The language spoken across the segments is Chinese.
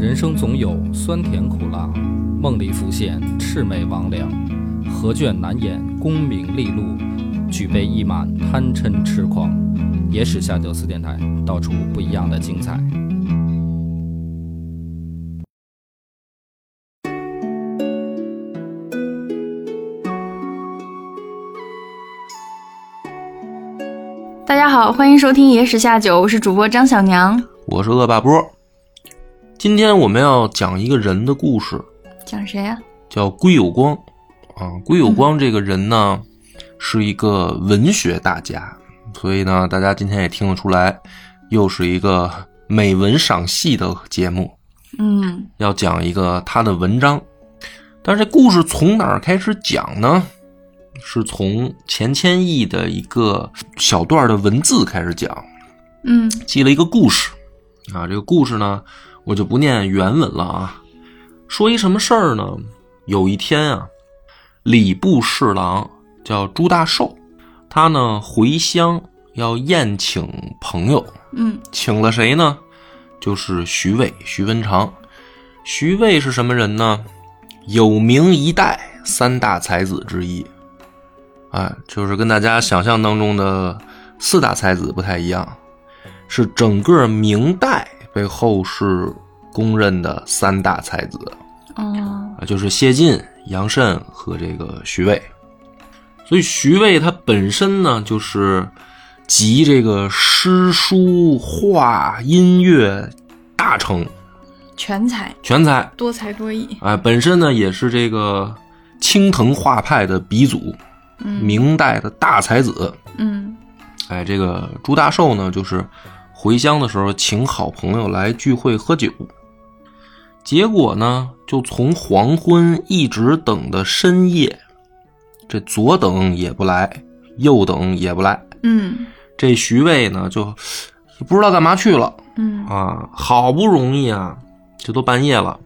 人生总有酸甜苦辣，梦里浮现魑魅魍魉，何卷难掩功名利禄，举杯一满贪嗔痴狂。野史下酒四电台，道出不一样的精彩。大家好，欢迎收听《野史下酒》，我是主播张小娘。我是恶霸波。今天我们要讲一个人的故事，讲谁呀、叫归有光。啊，归有光这个人呢，是一个文学大家，所以呢，大家今天也听得出来，又是一个美文赏析的节目，嗯要讲一个他的文章。但是这故事从哪儿开始讲呢？是从钱谦益的一个小段的文字开始讲。嗯记了一个故事啊，这个故事呢，我就不念原文了啊。说一什么事儿呢？有一天啊，礼部侍郎叫朱大寿，他呢回乡要宴请朋友，嗯请了谁呢？就是徐渭、徐文长。徐渭是什么人呢？有名一代三大才子之一，哎，就是跟大家想象当中的四大才子不太一样，是整个明代被后世公认的三大才子，哦啊，就是谢晋、杨慎和这个徐渭。所以徐渭他本身呢，就是集这个诗书画音乐大成，全才，全才。多才多艺。哎，本身呢也是这个青藤画派的鼻祖，嗯明代的大才子。嗯哎，这个朱大寿呢，就是回乡的时候请好朋友来聚会喝酒，结果呢，就从黄昏一直等到深夜，这左等也不来，右等也不来，嗯这徐渭呢就不知道干嘛去了嗯啊，好不容易啊，这都半夜了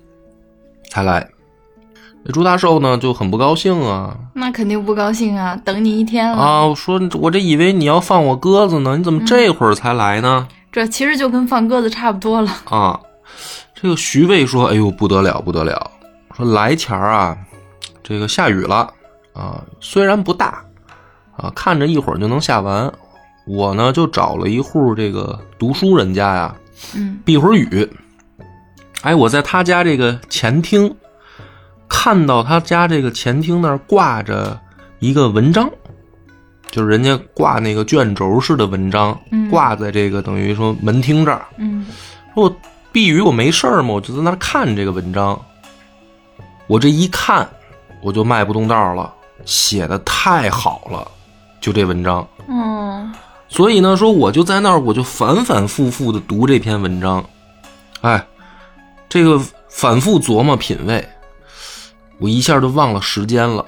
才来。这朱大寿呢就很不高兴啊，那肯定不高兴啊，等你一天了。啊，我说我这以为你要放我鸽子呢，你怎么这会儿才来呢？这其实就跟放鸽子差不多了。啊，这个徐渭说：“哎呦，不得了，不得了！说来前儿啊，这个下雨了啊，虽然不大啊，看着一会儿就能下完。我呢就找了一户这个读书人家呀，嗯避会儿雨。哎，我在他家这个前厅看到他家这个前厅那儿挂着一个文章，就是人家挂那个卷轴式的文章，嗯挂在这个等于说门厅这儿。嗯说我避雨我没事儿嘛，我就在那儿看这个文章。我这一看，我就迈不动道了，写的太好了，就这文章。嗯所以呢，说我就在那儿，我就反反复复的读这篇文章，哎，这个反复琢磨品味，我一下就忘了时间了。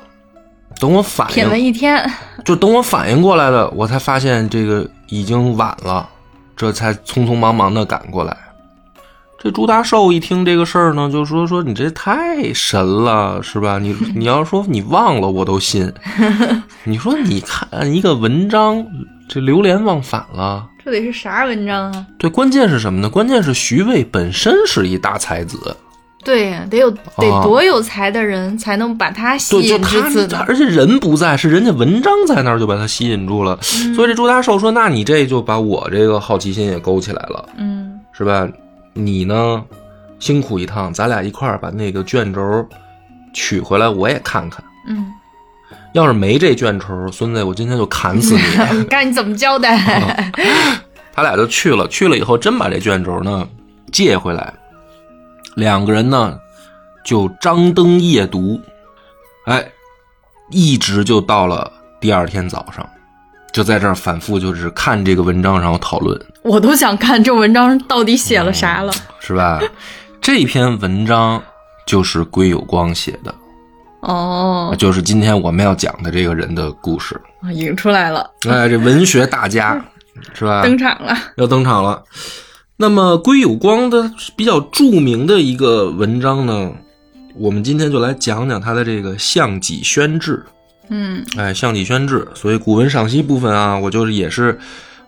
等我反品了应，一天。就等我反应过来了，我才发现这个已经晚了，这才匆匆忙忙的赶过来。这朱大寿一听这个事儿呢，就说说你这太神了，是吧？你 你要说你忘了，我都信。你说你看一个文章，这流连忘返了。这得是啥文章啊？对，关键是什么呢？关键是徐渭本身是一大才子，对呀，得有得啊多有才的人才能把他吸引至他此？而且人不在，是人家文章在那儿就把他吸引住了。所以这朱大寿说：“那你这就把我这个好奇心也勾起来了，嗯是吧？你呢，辛苦一趟，咱俩一块儿把那个卷轴取回来，我也看看。嗯，要是没这卷轴，孙子，我今天就砍死你。”你看你怎么交代？他俩就去了，去了以后真把这卷轴呢借回来，两个人呢就张灯夜读，哎，一直就到了第二天早上，就在这儿反复就是看这个文章，然后讨论，我都想看这文章到底写了啥了。是吧？这篇文章就是归有光写的，哦，就是今天我们要讲的这个人的故事。引出来了，哎，这文学大家是吧？登场了。要登场了。那么归有光的比较著名的一个文章呢，我们今天就来讲讲他的这个《项脊轩志》。嗯哎，《项脊轩志》，所以古文赏析部分啊，我就是也是，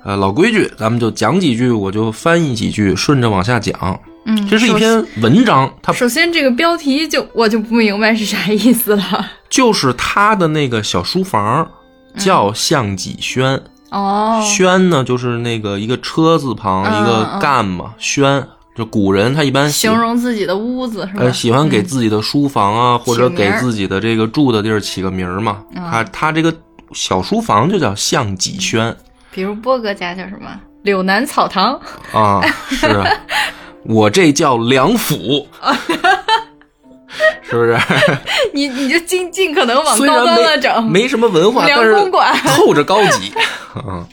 呃，老规矩，咱们就讲几句，我就翻译几句，顺着往下讲。嗯，这是一篇文章，它首先这个标题就我就不明白是啥意思了。就是他的那个小书房叫项脊轩，哦，轩呢就是那个一个车字旁、嗯一个干嘛，轩就古人他一般形容自己的屋子是吧？呃喜欢给自己的书房啊、或者给自己的这个住的地儿起个名儿嘛。嗯他他这个小书房就叫象脊轩比如波哥家叫什么？柳南草堂。啊，是啊 我这叫梁府，是不是？你你就尽尽可能往高端了整。没什么文化，梁但是公馆透着高级。啊，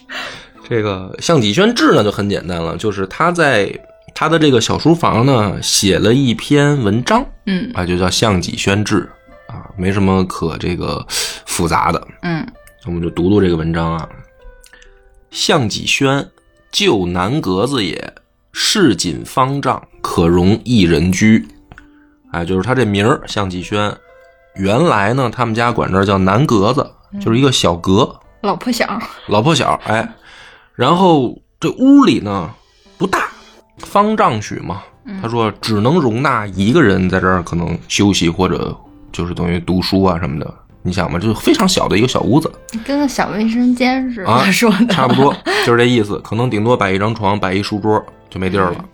这个项脊轩志呢就很简单了，就是他在他的这个小书房呢写了一篇文章嗯啊，就叫《项脊轩志》啊，没什么可这个复杂的，嗯我们就读读这个文章啊。项脊轩，旧南阁子也，市井方丈，可容一人居。哎，就是他这名儿项脊轩，原来呢，他们家管这叫南阁子，就是一个小阁，老破小。老破小。哎，然后这屋里呢不大，方丈许嘛。他说只能容纳一个人在这儿可能休息或者就是等于读书啊什么的。你想嘛，就是非常小的一个小屋子，跟个小卫生间似的、啊 说的，差不多就是这意思，可能顶多摆一张床，摆一书桌就没地儿了。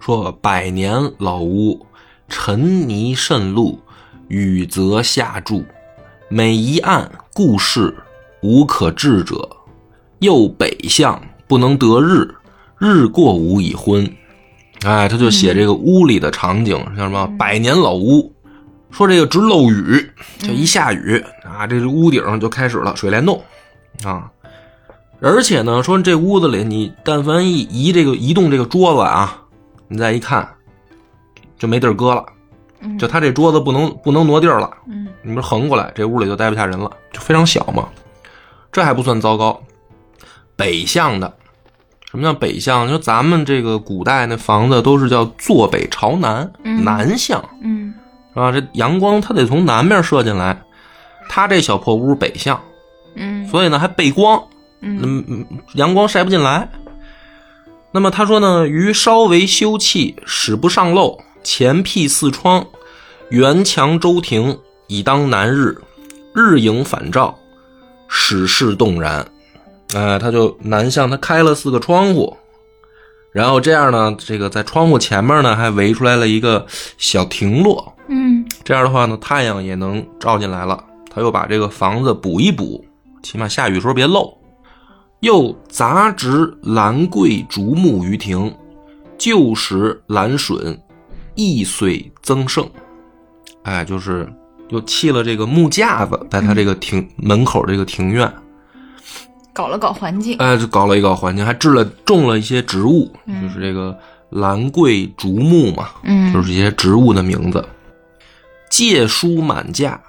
说百年老屋，尘泥渗露，雨泽下注，每一案故事无可治者，又北向不能得日，日过无已昏。哎，他就写这个屋里的场景，像什么百年老屋，说这个直漏雨，就一下雨啊，这屋顶就开始了水帘洞啊。而且呢，说这屋子里你但凡一移这个移动这个桌子啊，你再一看，就没地儿搁了。嗯就他这桌子不能不能挪地儿了，嗯你不是横过来，这屋里就待不下人了，就非常小嘛。这还不算糟糕，北向的，什么叫北向？就咱们这个古代那房子都是叫坐北朝南，嗯南向嗯是吧？这阳光它得从南面射进来，它这小破屋北向，嗯所以呢还背光，嗯阳光晒不进来。那么他说呢，于稍为修葺，使不上漏，前辟四窗，圆墙周庭，以当南日，日影反照，使事动然。哎、他就南向，他开了四个窗户，然后这样呢，这个在窗户前面呢还围出来了一个小亭落，嗯这样的话呢，太阳也能照进来了。他又把这个房子补一补，起码下雨时候别漏。又杂植兰桂竹木于庭，旧时兰笋，易岁增盛。哎，就是又砌了这个木架子，在他这个庭、门口这个庭院，搞了搞环境，哎，就搞了一搞环境，还置了种了一些植物，嗯。就是这个兰桂竹木嘛，嗯。就是一些植物的名字。借书满架，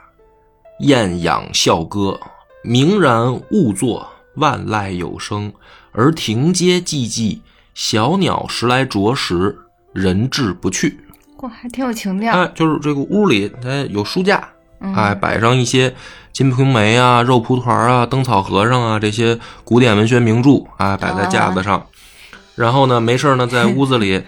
艳养笑歌，明然兀作，万籁有声，而庭阶寂寂，小鸟时来啄食，人至不去。哇，还挺有情调，哎，就是这个屋里，它，有书架，嗯哎，摆上一些《金瓶梅》啊、肉蒲团啊、灯草和尚啊这些古典文学名著哎，摆在架子上。然后呢，没事儿呢，在屋子里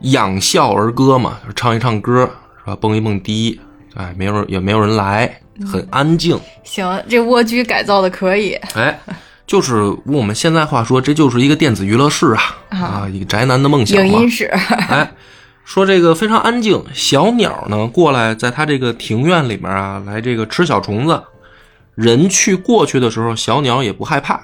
仰笑而歌嘛，唱一唱歌是吧？蹦一蹦迪，哎，没有人也没有人来，很安静。行，这蜗居改造的可以，哎，就是用我们现在话说，这就是一个电子娱乐室啊啊啊，一个宅男的梦想嘛影音。室，哎，说这个非常安静，小鸟呢过来，在它这个庭院里面啊，来这个吃小虫子。人去过去的时候，小鸟也不害怕，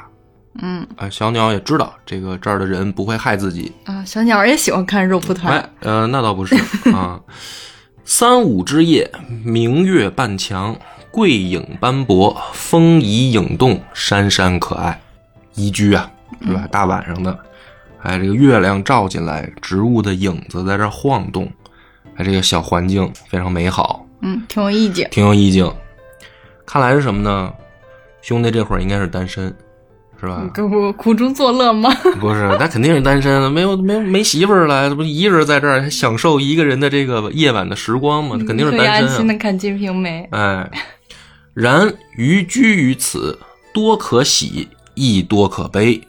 嗯啊，小鸟也知道这个这儿的人不会害自己。啊，小鸟也喜欢看肉蒲团，哎，呃，那倒不是啊。三五之夜，明月半墙，桂影斑驳，风移影动，山山可爱。宜居啊，是吧？大晚上的，哎，这个月亮照进来，植物的影子在这儿晃动，哎，这个小环境非常美好，嗯，挺有意境，挺有意境。看来是什么呢？兄弟这会儿应该是单身，是吧？可不苦中作乐吗？不是，那肯定是单身，没有没有没媳妇儿了，这不一个人在这儿享受一个人的这个夜晚的时光吗？肯定是可以安单身啊。心的看《金瓶梅》，哎，然余居于此，多可喜，亦多可悲。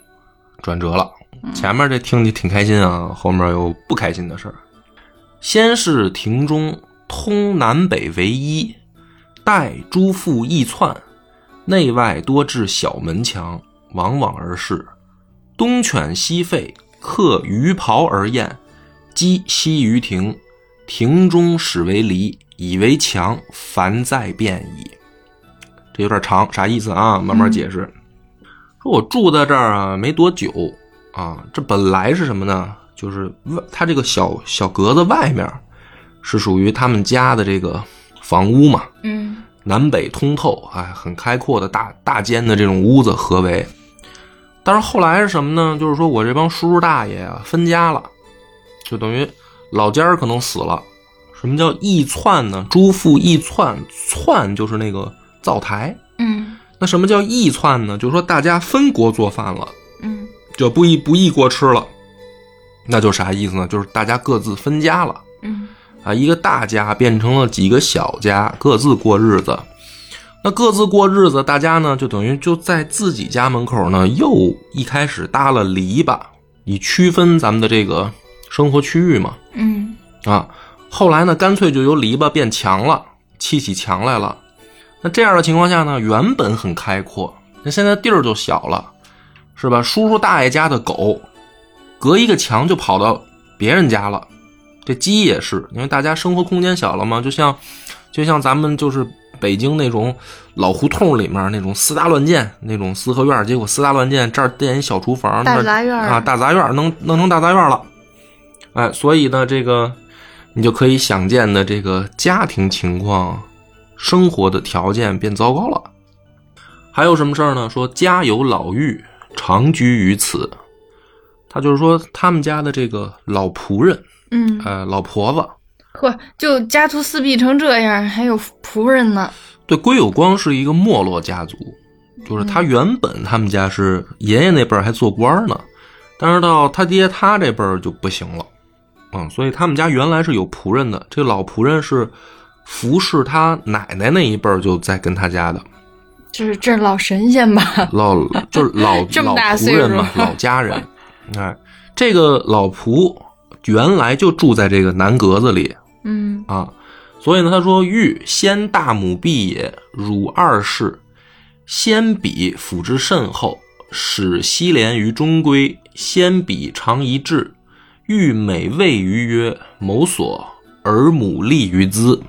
转折了，前面这听着挺开心啊，后面有不开心的事儿。先是庭中通南北为一，待诸父易窜，内外多置小门墙，往往而视。东犬西吠，客鱼庖而宴，鸡栖于庭，庭中始为篱，以为墙，凡再变矣。这有点长，啥意思啊？慢慢解释。说我住在这儿啊，没多久啊，这本来是什么呢？就是外，它这个小小格子外面是属于他们家的这个房屋嘛，嗯南北通透，哎，很开阔的大大间的这种屋子合围。但是后来是什么呢？就是说我这帮叔叔大爷啊分家了，就等于老家儿可能死了。什么叫易窜呢？朱父易窜，窜就是那个灶台。嗯那什么叫易窜呢？就是说大家分锅做饭了，嗯就不一不一锅吃了。那就啥意思呢？就是大家各自分家了。嗯啊，一个大家变成了几个小家，各自过日子。那各自过日子，大家呢就等于就在自己家门口呢，又一开始搭了篱笆，以区分咱们的这个生活区域嘛。嗯啊，后来呢，干脆就由篱笆变墙了，砌起墙来了。那这样的情况下呢，原本很开阔，那现在地儿就小了，是吧？叔叔大爷家的狗，隔一个墙就跑到别人家了。这鸡也是，因为大家生活空间小了嘛，就像就像咱们就是北京那种老胡同里面那种私搭乱建那种四合院，结果私搭乱建这儿建一小厨房，大杂院啊，大杂院能弄弄成大杂院了。哎，所以呢，这个你就可以想见的这个家庭情况、生活的条件变糟糕了。还有什么事儿呢？说家有老妪，常居于此。他就是说他们家的这个老仆人，嗯，呃，老婆子，嚯，就家徒四壁成这样，还有仆人呢。对，归有光是一个没落家族，就是他原本他们家是爷爷那辈儿还做官呢，但是到他爹他这辈儿就不行了，嗯，所以他们家原来是有仆人的，这个老仆人是服侍他奶奶那一辈儿就在跟他家的，这是这是老神仙吧？老就是老 这么老大岁数仆人嘛，老家人，哎，这个老仆原来就住在这个南阁子里，嗯啊，所以呢，他说：“欲先大母婢也，汝二世，先彼辅之甚厚，使西连于中闺，先彼常一志，欲美谓于曰某所，而母立于兹。”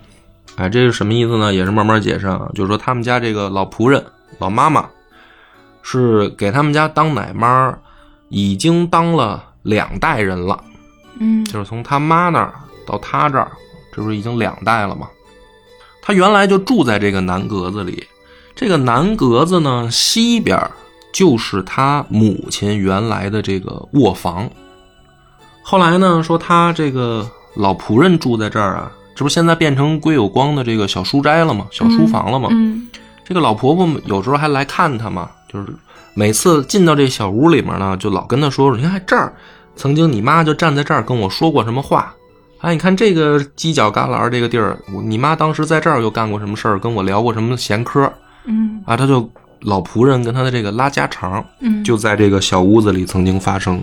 哎，这是什么意思呢？也是慢慢解释啊，就是说他们家这个老仆人、老妈妈是给他们家当奶妈，已经当了两代人了。嗯就是从他妈那儿到他这儿，这不是已经两代了吗？他原来就住在这个南格子里，这个南格子呢西边就是他母亲原来的这个卧房。后来呢，说他这个老仆人住在这儿啊，这不现在变成归有光的这个小书斋了吗？小书房了吗？嗯这个老婆婆有时候还来看他嘛，就是每次进到这小屋里面呢，就老跟他说说，你看这儿，曾经你妈就站在这儿跟我说过什么话，哎，你看这个犄角旮旯这个地儿，你妈当时在这儿又干过什么事儿，跟我聊过什么闲嗑嗯啊，他就老仆人跟他的这个拉家常，嗯，就在这个小屋子里曾经发生。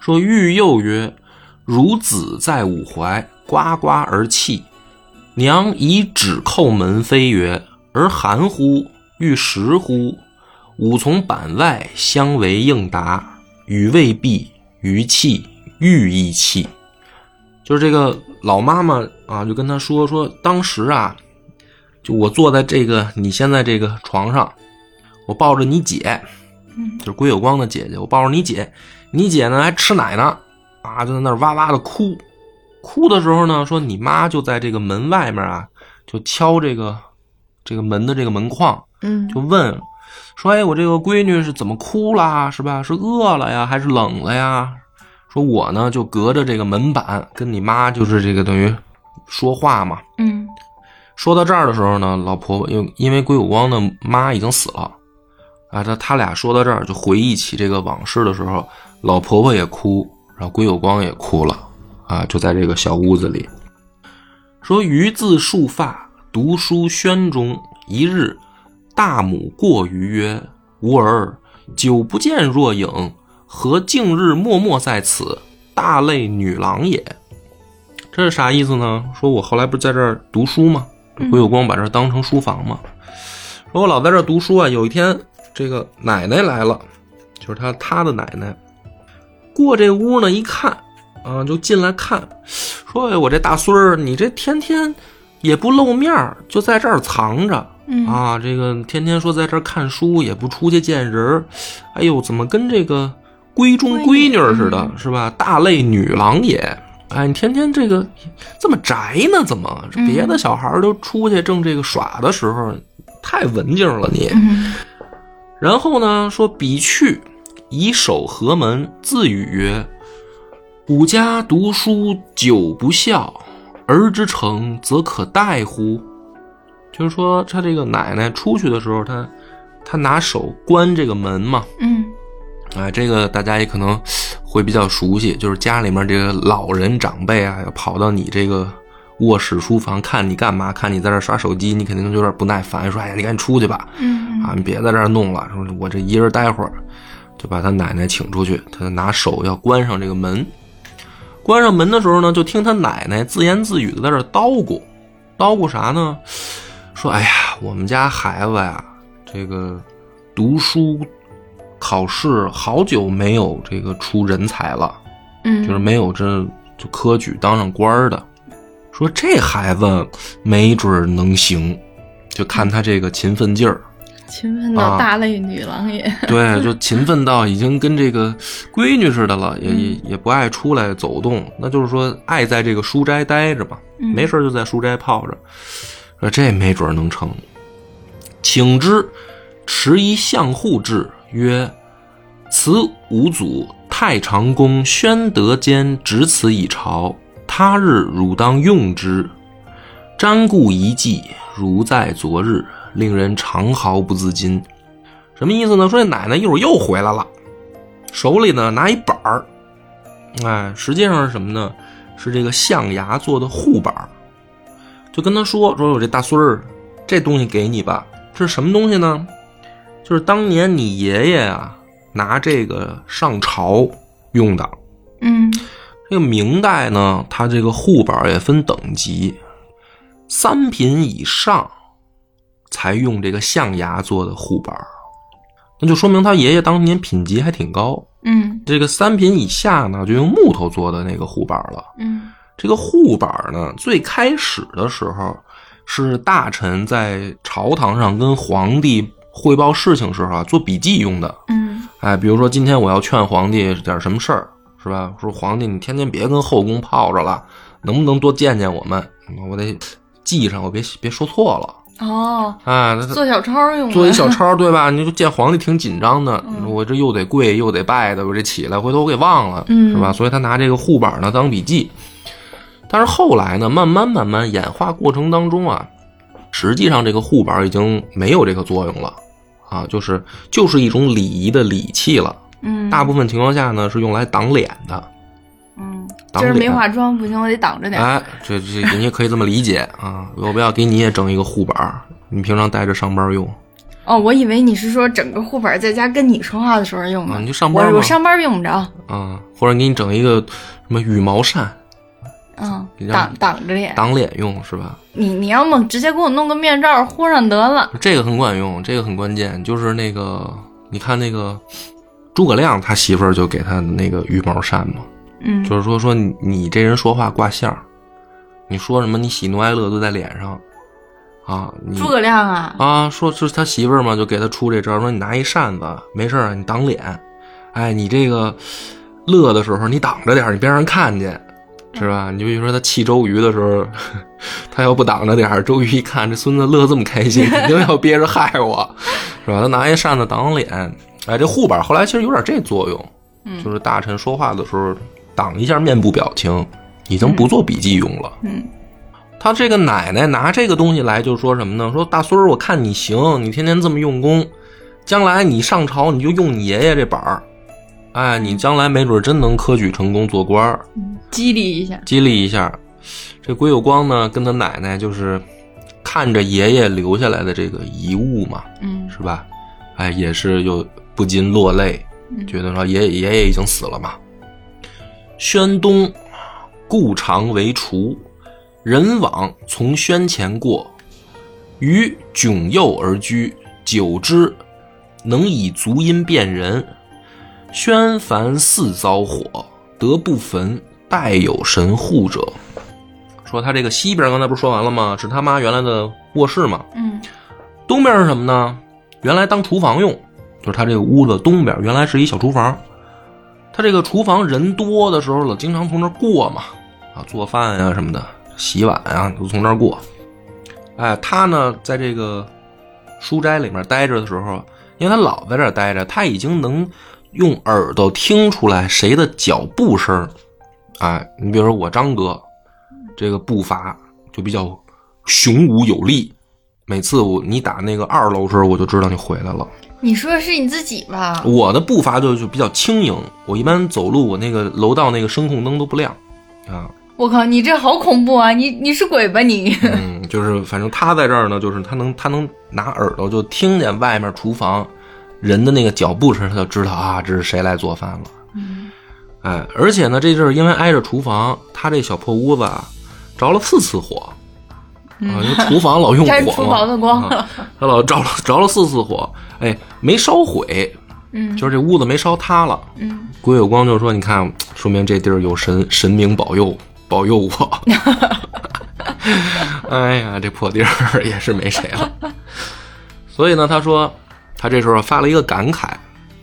说玉幼曰：“孺子在吾怀，呱呱而泣。娘以指叩门扉曰：‘而含乎？欲食乎？’吾从板外相为应答，语未毕，余泣，欲亦泣。”就是这个老妈妈啊，就跟他说说，当时啊，就我坐在这个你现在这个床上，我抱着你姐，嗯就是归有光的姐姐，我抱着你姐，你姐呢还吃奶呢，啊，就在那儿哇哇的哭，哭的时候呢，说你妈就在这个门外面啊，就敲这个这个门的这个门框，嗯就问说，哎，我这个闺女是怎么哭啦？是吧？是饿了呀，还是冷了呀？说我呢就隔着这个门板跟你妈就是这个等于说话嘛。嗯说到这儿的时候呢，老婆婆因因为归有光的妈已经死了，啊，他他俩说到这儿就回忆起这个往事的时候，老婆婆也哭，然后归有光也哭了，啊，就在这个小屋子里，说余自束发，读书轩中，一日，大母过于曰：“吾儿久不见若影，何竟日默默在此？大类女郎也。”这是啥意思呢？说我后来不是在这儿读书吗？嗯归有光把这儿当成书房嘛。说我老在这儿读书啊，有一天这个奶奶来了，就是他他的奶奶，过这屋呢一看，啊，就进来看，说哎我这大孙儿，你这天天也不露面儿，就在这儿藏着。嗯啊，这个天天说在这儿看书，也不出去见人儿，哎呦，怎么跟这个闺中闺女儿似的，嗯是吧？大类女郎也，哎，你天天这个这么宅呢？怎么？别的小孩儿都出去正这个耍的时候，太文静了你。嗯然后呢，说比去，以守合门，自语曰：“吾家读书久不孝，儿之成则可待乎？”就是说，他这个奶奶出去的时候，他他拿手关这个门嘛，嗯哎，这个大家也可能会比较熟悉，就是家里面这个老人长辈啊，要跑到你这个卧室、书房看你干嘛，看你在这儿刷手机，你肯定有点不耐烦，说：“哎呀，你赶紧出去吧。”嗯啊，你别在这儿弄了，说我这一人待会儿，就把他奶奶请出去，他拿手要关上这个门。关上门的时候呢，就听他奶奶自言自语的在这叨咕，叨咕啥呢？说哎呀，我们家孩子呀，这个读书考试好久没有这个出人才了，嗯，就是没有这就科举当上官的。说这孩子没准能行，就看他这个勤奋劲儿。勤奋到大类女郎也。对，就勤奋到已经跟这个闺女似的了，也也也不爱出来走动，那就是说爱在这个书斋待着嘛，嗯没事就在书斋泡着，说这没准能成。请之，持一相护志，曰：“此五祖太常公宣德间执此以朝，他日汝当用之。瞻顾遗迹，如在昨日，令人长毫不自禁。”什么意思呢？说这奶奶一会儿又回来了，手里呢拿一板儿，哎，实际上是什么呢？是这个象牙做的护板儿，就跟他说：“说我这大孙儿，这东西给你吧。这是什么东西呢？就是当年你爷爷啊拿这个上朝用的。嗯这个明代呢，它这个护板也分等级，三品以上才用这个象牙做的护板儿，那就说明他爷爷当年品级还挺高。嗯这个三品以下呢，就用木头做的那个护板了。嗯这个护板儿呢，最开始的时候是大臣在朝堂上跟皇帝汇报事情时候啊做笔记用的。嗯哎，比如说今天我要劝皇帝点什么事儿，是吧？说皇帝你天天别跟后宫泡着了，能不能多见见我们？我得记上，我别别说错了。哦，啊，那做小抄用的。做一小抄，对吧？你就见皇帝挺紧张的，嗯我这又得跪又得拜的，我这起来回头我给忘了，嗯是吧？所以他拿这个护板呢当笔记。但是后来呢，慢慢慢慢演化过程当中啊，实际上这个护板已经没有这个作用了啊，就是就是一种礼仪的礼器了。嗯，大部分情况下呢是用来挡脸的。嗯，今儿没化妆不行，我得挡着点儿。哎，这这你也可以这么理解啊。要不要给你也整一个护板？你平常带着上班用哦，我以为你是说整个护板在家跟你说话的时候用的。啊？你就上班嘛我我上班用不着，啊，或者给你整一个什么羽毛扇嗯你，让挡挡着脸。挡脸用是吧？你你要么直接给我弄个面罩糊上得了。这个很管用，这个很关键。就是那个，你看那个诸葛亮他媳妇儿就给他那个羽毛扇嘛，嗯，就是说说你你这人说话挂相儿，你说什么你喜怒哀乐都在脸上啊，你诸葛亮啊，啊，说是他媳妇儿嘛，就给他出这招，说你拿一扇子，没事儿你挡脸，哎，你这个乐的时候你挡着点儿，你别让人看见，是吧？你就比如说他气周瑜的时候，他要不挡着点儿，周瑜一看这孙子乐这么开心，肯定要憋着害我，是吧？他拿一扇子挡挡脸，哎，这护板后来其实有点这作用，嗯。就是大臣说话的时候挡一下面部表情，已经不做笔记用了。嗯他这个奶奶拿这个东西来，就说什么呢？说大孙儿，我看你行，你天天这么用功，将来你上朝你就用你爷爷这板儿，哎，你将来没准真能科举成功做官儿，嗯，激励一下。激励一下。这归有光呢，跟他奶奶就是看着爷爷留下来的这个遗物嘛，嗯是吧？哎，也是又不禁落泪，嗯觉得说爷爷爷爷已经死了嘛。宣东，故常为厨，人往从轩前过。余迥右而居，久之，能以足音辨人。轩凡似遭火，得不焚，待有神护者。说他这个西边刚才不是说完了吗？是他妈原来的卧室嘛。嗯东边是什么呢？原来当厨房用，就是他这个屋子东边原来是一小厨房。他这个厨房人多的时候了，经常从这儿过嘛，啊，做饭呀、什么的，洗碗啊，都从这儿过。哎，他呢，在这个书斋里面待着的时候，因为他老在这儿待着，他已经能用耳朵听出来谁的脚步声。哎，你比如说我张哥，这个步伐就比较雄武有力。每次我你打那个二楼时候，我就知道你回来了。你说的是你自己吧？我的步伐就就比较轻盈，我一般走路，我那个楼道那个声控灯都不亮，啊，我靠，你这好恐怖啊！你你是鬼吧你？嗯，就是反正他在这儿呢，就是他能他能拿耳朵就听见外面厨房人的那个脚步声，他就知道啊，这是谁来做饭了。嗯哎，而且呢，这阵儿因为挨着厨房，他这小破屋子啊，着了四次火，啊，因为厨房老用火嘛，沾厨房的光了啊他老着了着了四次火，哎，没烧毁，嗯就是这屋子没烧塌了。嗯，鬼有光就说：“你看，说明这地儿有神神明保佑，保佑我。”哎呀，这破地儿 也是没谁了。所以呢，他说他这时候发了一个感慨，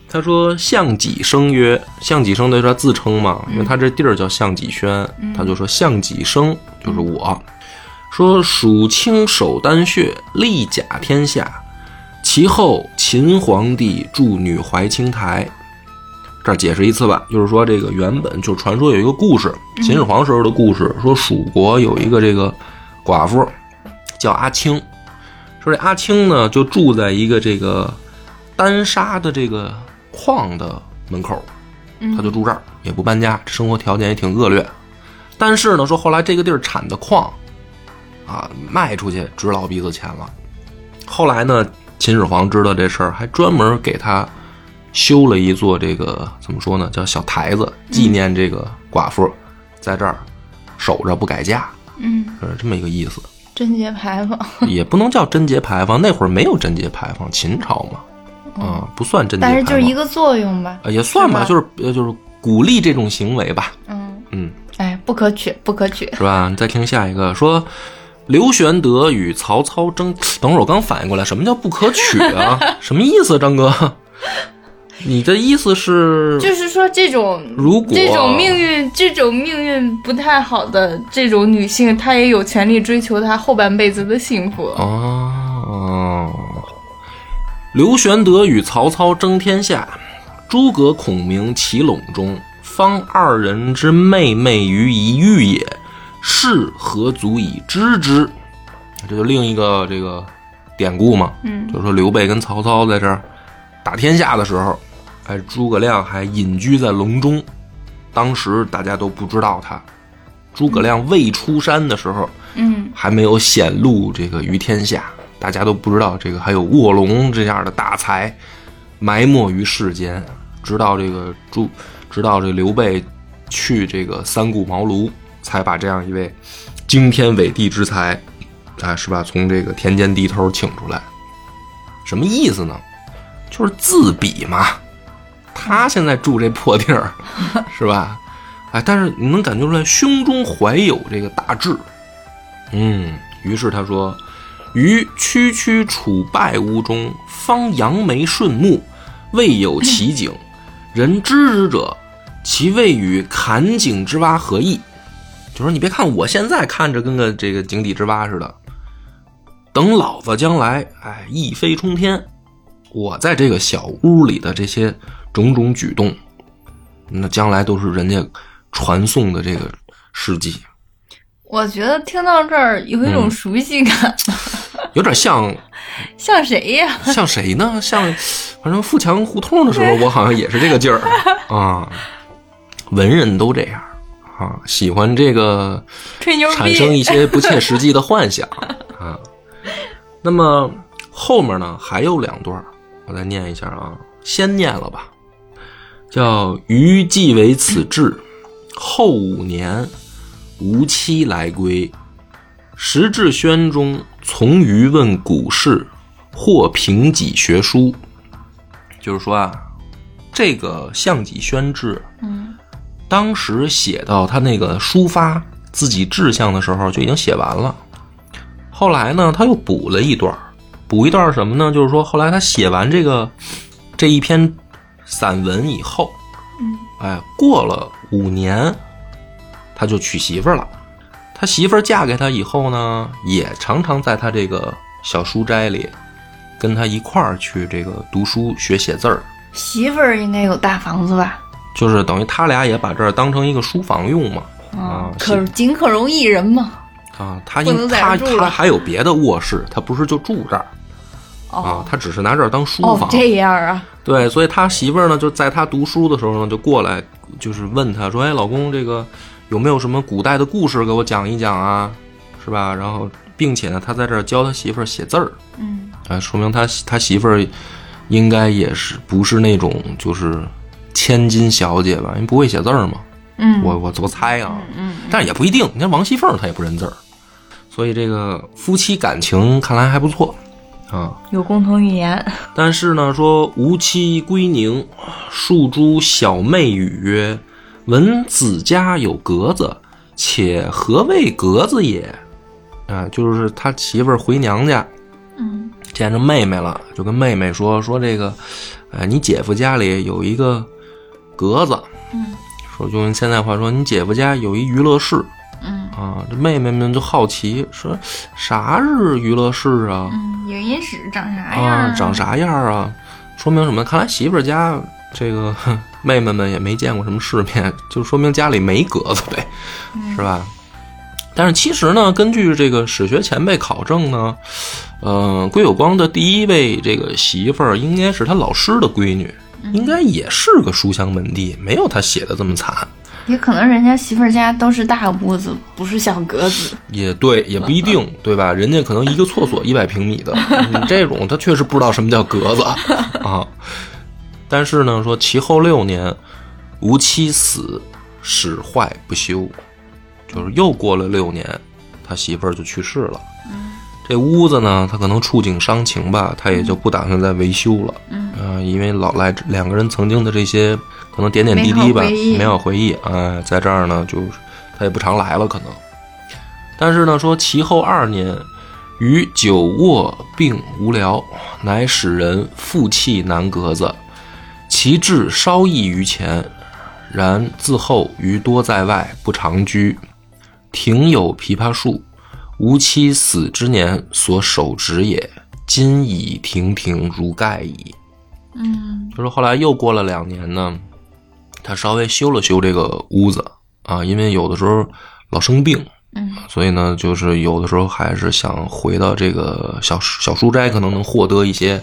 他说：“向己生曰，向己生对他自称嘛，因为他这地儿叫向己轩，他就说向己生就是我。说蜀清首丹穴，立甲天下。其后秦皇帝筑女怀清台。这儿解释一次吧，就是说这个原本就传说有一个故事，秦始皇时候的故事，说蜀国有一个这个寡妇叫阿青，说这阿青呢就住在一个这个丹砂的这个矿的门口，他就住这儿，也不搬家，生活条件也挺恶劣。但是呢，说后来这个地儿产的矿啊卖出去值老鼻子钱了。后来呢，秦始皇知道这事儿，还专门给他修了一座这个怎么说呢，叫小台子，纪念这个寡妇在这儿守着不改嫁，嗯，是这么一个意思。贞节牌坊。也不能叫贞节牌坊，那会儿没有贞节牌坊，秦朝嘛，啊、不算贞节牌但，是就是一个作用吧。呃也算吧，就是呃就是鼓励这种行为吧，嗯，嗯，哎，不可取，不可取。是吧？你再听下一个，说刘玄德与曹操争。等会儿我刚反应过来，什么叫不可取啊？什么意思，张哥？你的意思是就是说，这种如果这种命运，这种命运不太好的这种女性，她也有权利追求她后半辈子的幸福。哦，刘玄德与曹操争天下，诸葛孔明其陇中，方二人之妹妹于一隅也，是何足以知之？这就另一个这个典故嘛，嗯就是说刘备跟曹操在这儿打天下的时候，哎，诸葛亮还隐居在隆中，当时大家都不知道他。诸葛亮未出山的时候，嗯还没有显露这个于天下，大家都不知道这个还有卧龙这样的大才埋没于世间。直到这个诸，直到这刘备去这个三顾茅庐，才把这样一位惊天伟地之才，啊，是吧？从这个田间地头请出来，什么意思呢？就是自比嘛。他现在住这破地儿，是吧？哎，但是你能感觉出来，胸中怀有这个大志。嗯，于是他说：“于区区楚败屋中，方扬眉顺目，未有奇景。人知之者，其未与坎井之蛙何异？”就说你别看我现在看着跟个这个井底之蛙似的，等老子将来哎一飞冲天，我在这个小屋里的这些种种举动，那将来都是人家传颂的这个事迹。我觉得听到这儿有一种嗯熟悉感，有点像像谁呀？像谁呢？像反正富强胡同的时候，我好像也是这个劲儿啊。文人都这样啊，喜欢这个吹牛产生。一些不切实际的幻想 啊。那么后面呢还有两段，我再念一下啊，先念了吧，叫“余既为此志，后五年，无期来归。时至宣中，从余问古事，或凭己学书。就是说啊，这个《项脊宣志》，嗯当时写到他那个抒发自己志向的时候，就已经写完了。后来呢，他又补了一段，补一段什么呢？就是说，后来他写完这个这一篇散文以后，嗯，哎，过了五年，他就娶媳妇儿了。他媳妇儿嫁给他以后呢，也常常在他这个小书斋里跟他一块儿去这个读书学写字儿。媳妇儿应该有大房子吧？就是等于他俩也把这儿当成一个书房用嘛。啊可仅可容一人嘛。啊，他他他还有别的卧室，他不是就住这儿啊哦，他只是拿这儿当书哦房。，这样啊，对，所以他媳妇儿呢，就在他读书的时候呢，就过来就是问他说：“哎，老公，这个有没有什么古代的故事给我讲一讲啊？是吧？”然后，并且呢，他在这儿教他媳妇儿写字儿，嗯啊，说明他他媳妇儿应该也是不是那种就是千金小姐吧？因为不会写字儿嘛。嗯，我我我猜啊，嗯但是也不一定。你看王熙凤她也不认字儿，所以这个夫妻感情看来还不错啊。有共同语言。但是呢，说吾妻归宁，数诸小妹语曰：“闻子家有格子，且何谓格子也？”啊，就是他媳妇儿回娘家嗯见着妹妹了，就跟妹妹说说这个，哎，你姐夫家里有一个格子，嗯说用现在话说，你姐夫家有一娱乐室嗯啊。这妹妹们就好奇说，啥是娱乐室啊？嗯，影音室长啥样啊，长？啥样啊？说明什么？看来媳妇儿家这个哼 妹妹们也没见过什么世面，就说明家里没格子呗，是吧？但是其实呢，根据这个史学前辈考证呢，呃，归有光的第一位这个媳妇儿应该是他老师的闺女，应该也是个书香门第，没有他写的这么惨。也可能人家媳妇儿家都是大屋子，不是小格子。也对，也不一定，对吧？人家可能一个厕所一百平米的，你这种他确实不知道什么叫格子 啊。但是呢，说其后六年，吴妻死，使坏不休，就是又过了六年，他媳妇儿就去世了。这屋子呢，他可能触景伤情吧，他也就不打算再维修了。嗯啊、因为老来两个人曾经的这些可能点点滴滴吧，美好回忆美好回忆，哎、在这儿呢，就是他也不常来了，可能。但是呢，说其后二年，于久卧病无聊，乃使人负气南阁子，其志稍异于前，然自后余多在外，不常居。庭有枇杷树，吾妻死之年所手植也，今已亭亭如盖矣。嗯就是后来又过了两年呢，他稍微修了修这个屋子啊，因为有的时候老生病，嗯所以呢，就是有的时候还是想回到这个小小书斋，可能能获得一些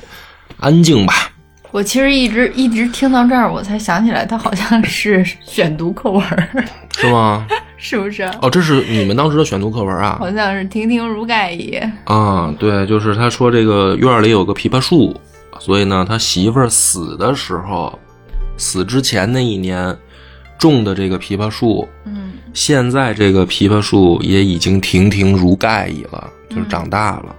安静吧。我其实一直一直听到这儿，我才想起来，他好像是选读课文儿，是吗？是不是？哦，这是你们当时的选读课文啊？好像是亭亭如盖矣。啊，对，就是他说这个院里有个枇杷树，所以呢，他媳妇儿死的时候，死之前那一年种的这个枇杷树，嗯现在这个枇杷树也已经亭亭如盖矣了，就是长大了。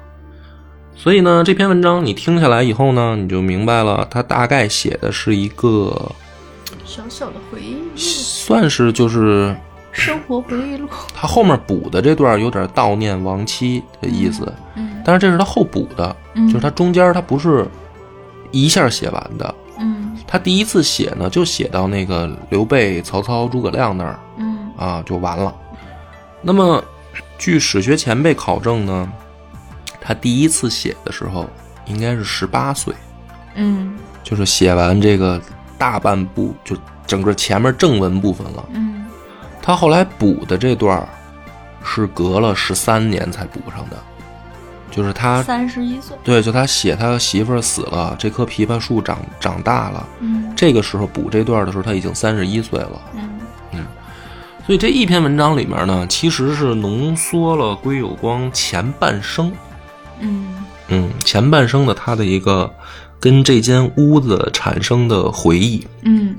所以呢，这篇文章你听下来以后呢，你就明白了，它大概写的是一个小小的回忆，算是就是生活回忆录。他后面补的这段有点悼念亡妻的意思，嗯但是这是他后补的，嗯就是他中间他不是一下写完的，嗯他第一次写呢就写到那个刘备、曹操、诸葛亮那儿嗯啊就完了。那么据史学前辈考证呢，他第一次写的时候应该是十八岁，嗯就是写完这个大半部，就整个前面正文部分了。嗯他后来补的这段儿是隔了十三年才补上的，就是他三十一岁。对，就他写他媳妇儿死了，这棵枇杷树长长大了，嗯这个时候补这段的时候他已经三十一岁了。嗯所以这一篇文章里面呢，其实是浓缩了归有光前半生，嗯嗯，前半生的他的一个跟这间屋子产生的回忆。嗯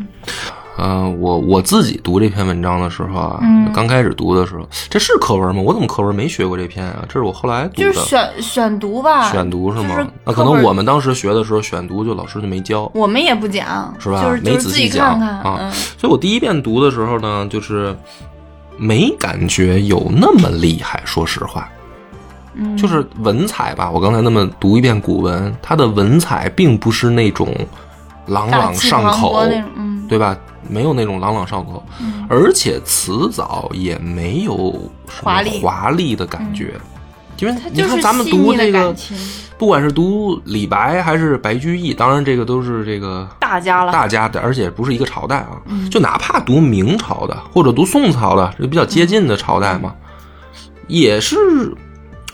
呃，我我自己读这篇文章的时候啊，嗯刚开始读的时候，这是课文吗？我怎么课文没学过这篇啊？这是我后来读的就是选选读吧，选读是吗？就是那可能我们当时学的时候选读就老师就没教，我们也不讲，是吧就是没仔细讲看看，啊嗯所以我第一遍读的时候呢，就是没感觉有那么厉害。说实话，嗯，就是文采吧。我刚才那么读一遍古文，它的文采并不是那种朗朗上口，对吧？没有那种朗朗上口，嗯。而且词藻也没有华丽。嗯华丽的感觉。因为它你看咱们读这个不管是读李白还是白居易，当然这个都是这个大家了，大家的，而且不是一个朝代啊。嗯。就哪怕读明朝的或者读宋朝的，这比较接近的朝代嘛，也是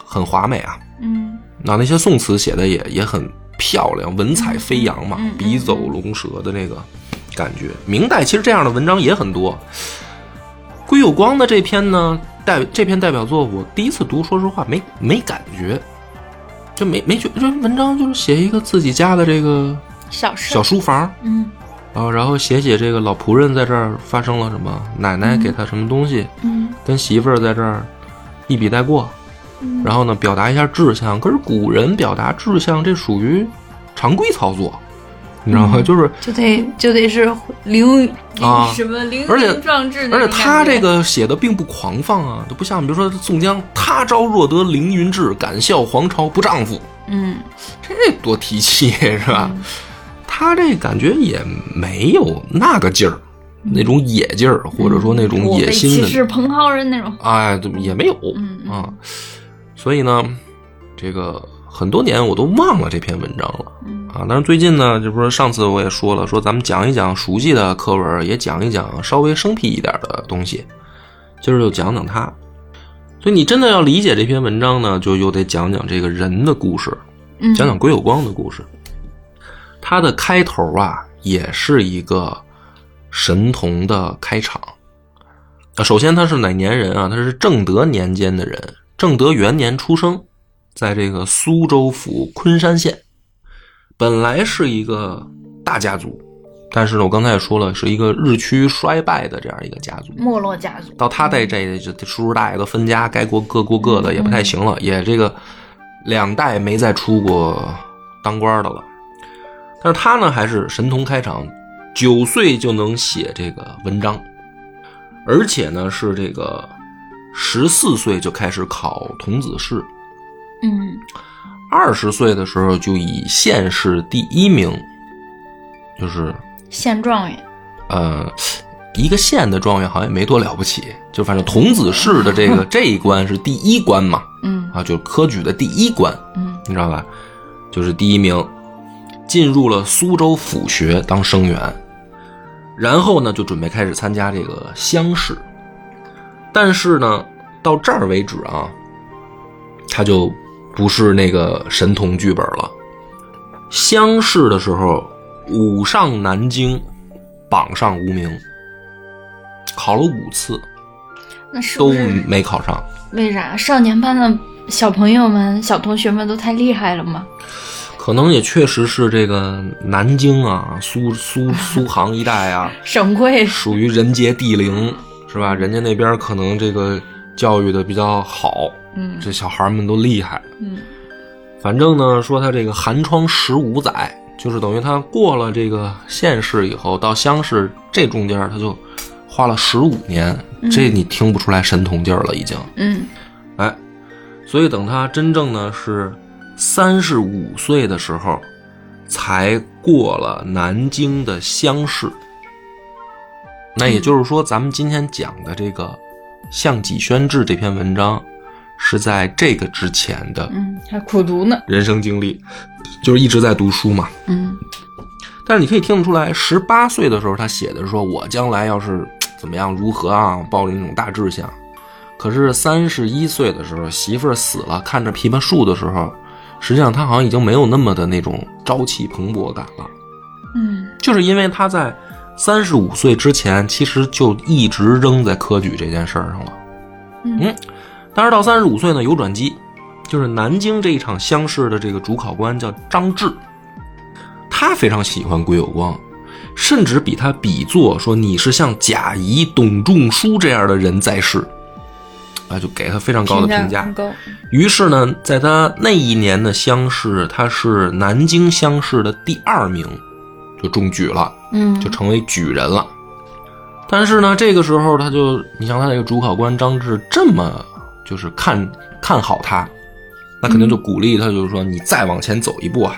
很华美啊。嗯。那那些宋词写的也也很漂亮，文采飞扬嘛笔走龙蛇的那个感觉。明代其实这样的文章也很多。归有光的这篇呢，代这篇代表作，我第一次读，说实话没没感觉，就没没觉这文章就是写一个自己家的这个小书房，嗯啊，然后写写这个老仆人在这儿发生了什么，奶奶给他什么东西，嗯跟媳妇儿在这儿一笔带过，嗯然后呢表达一下志向。可是古人表达志向，这属于常规操作，你知道吗？嗯就是就得就得是凌啊什么凌而且云壮志那而且他这个写的并不狂放啊，就不像比如说宋江，他朝若得凌云志，敢笑黄巢不丈夫，嗯这多提气是吧？他这感觉也没有那个劲儿，那种野劲儿，或者说那种野心的歧视蓬蒿人那种，哎，对也没有啊，所以呢，这个很多年我都忘了这篇文章了嗯啊。但是最近呢，就不是上次我也说了，说咱们讲一讲熟悉的课文，也讲一讲稍微生僻一点的东西。今儿就讲讲它。所以你真的要理解这篇文章呢，就又得讲讲这个人的故事，嗯讲讲归有光的故事。它的开头啊，也是一个神童的开场。啊，首先他是哪年人啊？他是正德年间的人，正德元年出生，在这个苏州府昆山县。本来是一个大家族，但是呢，我刚才也说了，是一个日趋衰败的这样一个家族。没落家族，到他这这这叔叔大爷都分家，该过各过各的，也不太行了，也这个两代没再出过当官的了。但是他呢，还是神童开场，九岁就能写这个文章，而且呢是这个十四岁就开始考童子试，嗯。二十岁的时候就以县试第一名，就是县状元，呃，一个县的状元好像也没多了不起，就反正童子试的这个 这一关是第一关嘛，嗯。啊，就是科举的第一关，嗯。你知道吧？就是第一名，进入了苏州府学当生员，然后呢就准备开始参加这个乡试，但是呢到这儿为止啊，他就不是那个神童剧本了。乡试的时候，五上南京，榜上无名，考了五次都那是不是没考上。为啥少年班的小朋友们、小同学们都太厉害了吗？可能也确实是这个南京啊，苏苏 苏杭一带啊，省会属于人杰地灵，是吧？人家那边可能这个教育的比较好，嗯这小孩们都厉害。嗯反正呢，说他这个寒窗十五载，就是等于他过了这个县试以后，到乡试这中间他就花了十五年，这你听不出来神童劲儿了，已经。嗯哎，所以等他真正呢是三十五岁的时候，才过了南京的乡试。那也就是说，咱们今天讲的这个《项脊轩志》这篇文章，是在这个之前的嗯，还苦读呢。人生经历，就是一直在读书嘛。嗯但是你可以听得出来，十八岁的时候他写的说：“我将来要是怎么样如何啊，抱着那种大志向。”可是三十一岁的时候，媳妇儿死了，看着枇杷树的时候，实际上他好像已经没有那么的那种朝气蓬勃感了。嗯就是因为他在三十五岁之前，其实就一直扔在科举这件事儿上了。嗯。但是到三十五岁呢，有转机，就是南京这一场乡试的这个主考官叫张志，他非常喜欢归有光，甚至比他比作说你是像贾谊、董仲舒这样的人在世，啊，就给他非常高的评价。于是呢，在他那一年的乡试，他是南京乡试的第二名，就中举了，嗯就成为举人了。但是呢，这个时候他就，你像他那个主考官张志这么就是看看好他，那肯定就鼓励他，就是说你再往前走一步啊，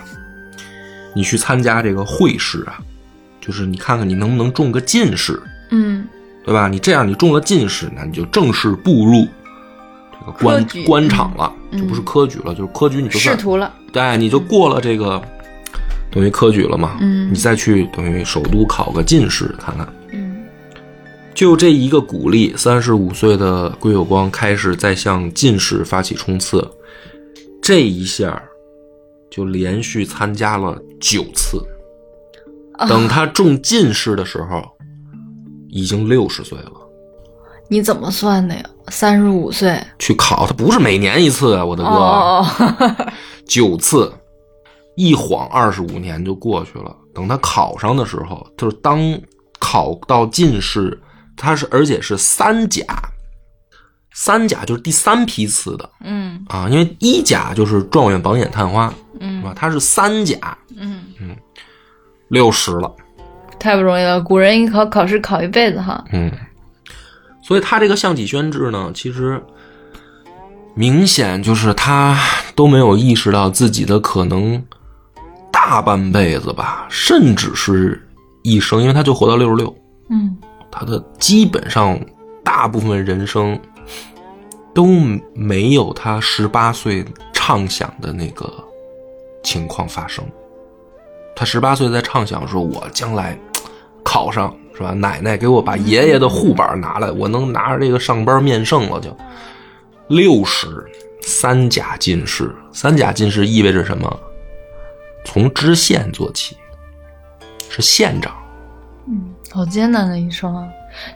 你去参加这个会试啊，就是你看看你能不能中个进士，嗯对吧？你这样你中了进士，那你就正式步入这个官官场了，嗯就不是科举了，就是科举你就算仕途了。对，你就过了这个等于科举了嘛，嗯你再去等于首都考个进士看看。嗯就这一个鼓励，三十五岁的归有光开始在向进士发起冲刺，这一下就连续参加了九次。啊等他中进士的时候，已经六十岁了。你怎么算的呀？三十五岁。去考，他不是每年一次啊，我的哥，九次，一晃二十五年就过去了。等他考上的时候，就是当考到进士，他是而且是三甲，三甲就是第三批次的嗯啊，因为一甲就是状元、榜眼、探花，是嗯吧？他是三甲，嗯嗯，六十了，太不容易了。古人一考考试考一辈子哈。嗯，所以他这个项脊宣制呢，其实明显就是他都没有意识到自己的可能大半辈子吧，甚至是一生，因为他就活到六十六，嗯他的基本上大部分人生都没有他十八岁畅想的那个情况发生。他十八岁在畅想说：“我将来 考上是吧？奶奶给我把爷爷的护板拿来，我能拿着这个上班面圣了。”就六十三甲进士，三甲进士意味着什么？从知县做起，是县长。嗯，好艰难的一生啊！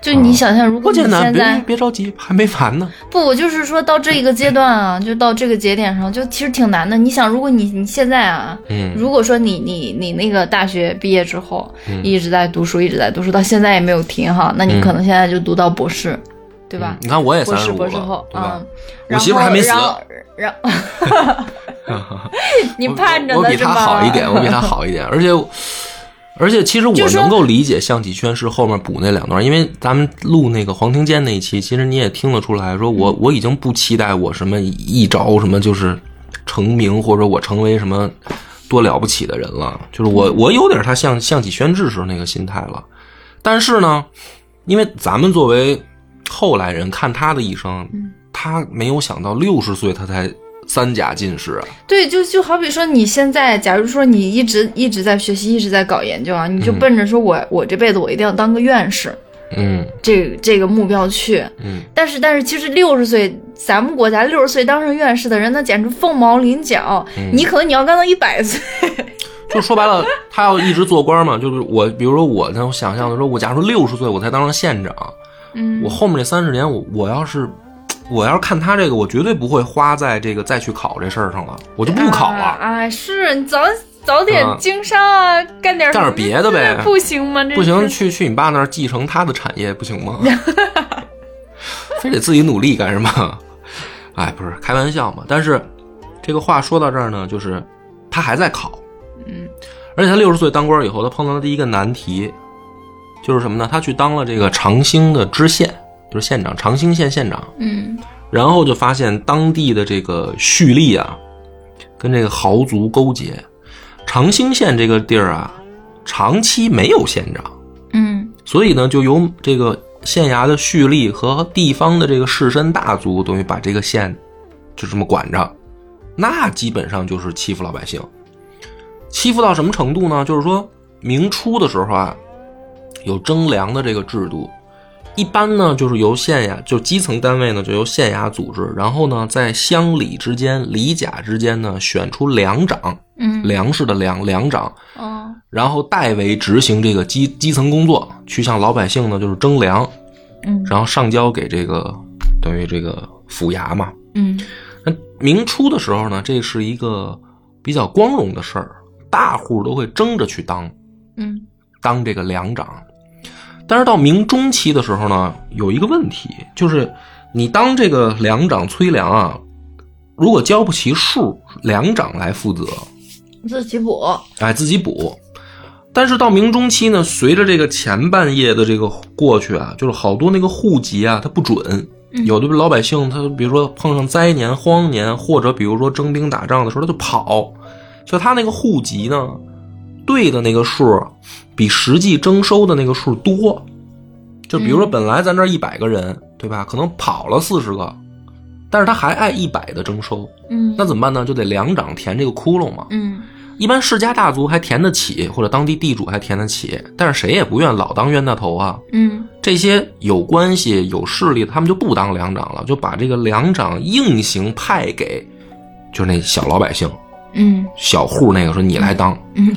就你想象，如果你不简单，别现在别着急，还没完呢。不，我就是说到这一个阶段啊，就到这个节点上，就其实挺难的。你想，如果你你现在啊，嗯如果说你你你那个大学毕业之后，嗯一直在读书，一直在读书，到现在也没有停哈，那你嗯可能现在就读到博士，对吧？你看我也三十五了，对吧嗯？，我媳妇还没死然后然后，你盼着我比他呢是吧？好一点，我比她好一点，而且而且其实我能够理解象脊轩是后面补那两段，因为咱们录那个黄庭坚那一期，其实你也听得出来说我我已经不期待我什么一着什么就是成名或者我成为什么多了不起的人了，就是我我有点他像象棋宣志时候那个心态了，但是呢，因为咱们作为后来人看他的一生，他没有想到六十岁他才三甲进士啊。对，就就好比说你现在，假如说你一直一直在学习，一直在搞研究啊，你就奔着说我、我这辈子我一定要当个院士，嗯这个这个目标去。嗯，但是但是其实六十岁，咱们国家六十岁当上院士的人，那简直凤毛麟角。嗯你可能你要干到一百岁，就说白了，他要一直做官嘛，就是我，比如说我那种想象的说，我假如说六十岁我才当上县长，嗯我后面这三十年，我我要是我要是看他这个，我绝对不会花在这个再去考这事儿上了，我就不考了。啊哎，是你早早点啊经商啊，干点干点别的呗不行吗？这不行，去去你爸那儿继承他的产业不行吗？非得自己努力干什么？哎，不是开玩笑嘛。但是这个话说到这儿呢，就是他还在考，嗯，而且他六十岁当官以后，他碰到的第一个难题就是什么呢？他去当了这个长兴的知县，就是县长，长兴县县长。嗯然后就发现当地的这个蓄力啊，跟这个豪族勾结。长兴县这个地儿啊，长期没有县长，嗯所以呢，就由这个县衙的蓄力和地方的这个士绅大族，等于把这个县就这么管着。那基本上就是欺负老百姓，欺负到什么程度呢？就是说明初的时候啊，有征粮的这个制度，一般呢就是由县衙，就基层单位呢就由县衙组织，然后呢在乡里之间、里甲之间呢选出粮长，嗯粮食的粮粮长，哦然后代为执行这个基基层工作，去向老百姓呢就是征粮，嗯然后上交给这个等于这个府衙嘛。嗯那明初的时候呢，这是一个比较光荣的事儿，大户都会争着去当。嗯当这个粮长。但是到明中期的时候呢，有一个问题，就是你当这个粮长催粮啊，如果交不齐数，粮长来负责，自己补。哎，自己补。但是到明中期呢，随着这个前半夜的这个过去啊，就是好多那个户籍啊，它不准。嗯有的老百姓他比如说碰上灾年、荒年，或者比如说征兵打仗的时候，他就跑，所以他那个户籍呢，对的那个数比实际征收的那个数多。就比如说本来咱这一百个人，对吧？可能跑了四十个，但是他还按一百的征收，嗯那怎么办呢？就得两掌填这个窟窿嘛。嗯一般世家大族还填得起，或者当地地主还填得起，但是谁也不愿老当冤大头啊。嗯这些有关系、有势力的，他们就不当粮长了，就把这个粮长硬行派给，就是那小老百姓、嗯小户那个说你来当。嗯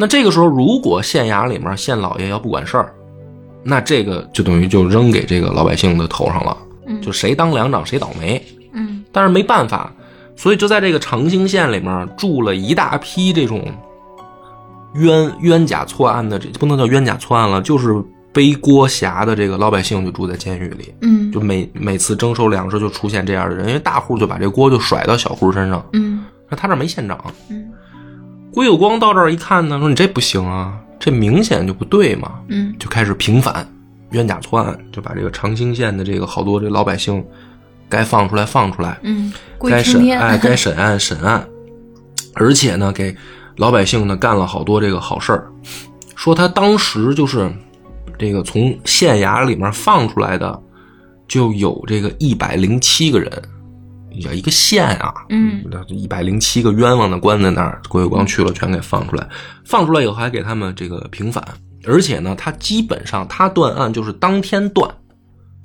那这个时候，如果县衙里面县老爷要不管事儿，那这个就等于就扔给这个老百姓的头上了，嗯就谁当粮长谁倒霉。嗯但是没办法，所以就在这个长兴县里面住了一大批这种冤冤假错案的，这不能叫冤假错案了，就是背锅侠的这个老百姓就住在监狱里，嗯就每每次征收粮食就出现这样的人，因为大户就把这锅就甩到小户身上，嗯那他这没县长。嗯归有光到这儿一看呢，说你这不行啊，这明显就不对嘛，嗯就开始平反冤假错案，就把这个长兴县的这个好多这老百姓该放出来放出来，嗯，该。审哎，该审案审案，而且呢，给老百姓呢干了好多这个好事儿。说他当时就是这个从县衙里面放出来的，就有这个一百零七个人，呀，一个县啊，嗯，一百零七个冤枉的关在那儿，郭有光去了，全给放出来。放出来以后还给他们这个平反，而且呢，他基本上他断案就是当天断，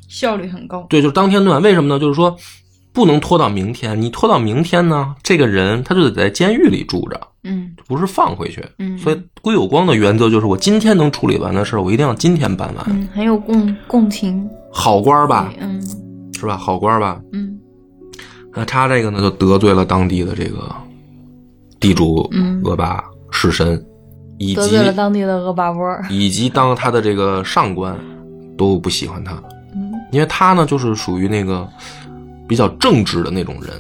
效率很高。对，就是当天断。为什么呢？就是说不能拖到明天，你拖到明天呢，这个人他就得在监狱里住着，嗯不是放回去。嗯，所以郭有光的原则就是，我今天能处理完的事儿，我一定要今天办完。嗯很有共共情。好官儿吧，嗯是吧？好官儿吧。嗯那他这个呢，就得罪了当地的这个地主嗯恶霸士绅，以及得罪了当地的恶霸波。以及当他的这个上官都不喜欢他，嗯因为他呢就是属于那个比较正直的那种人，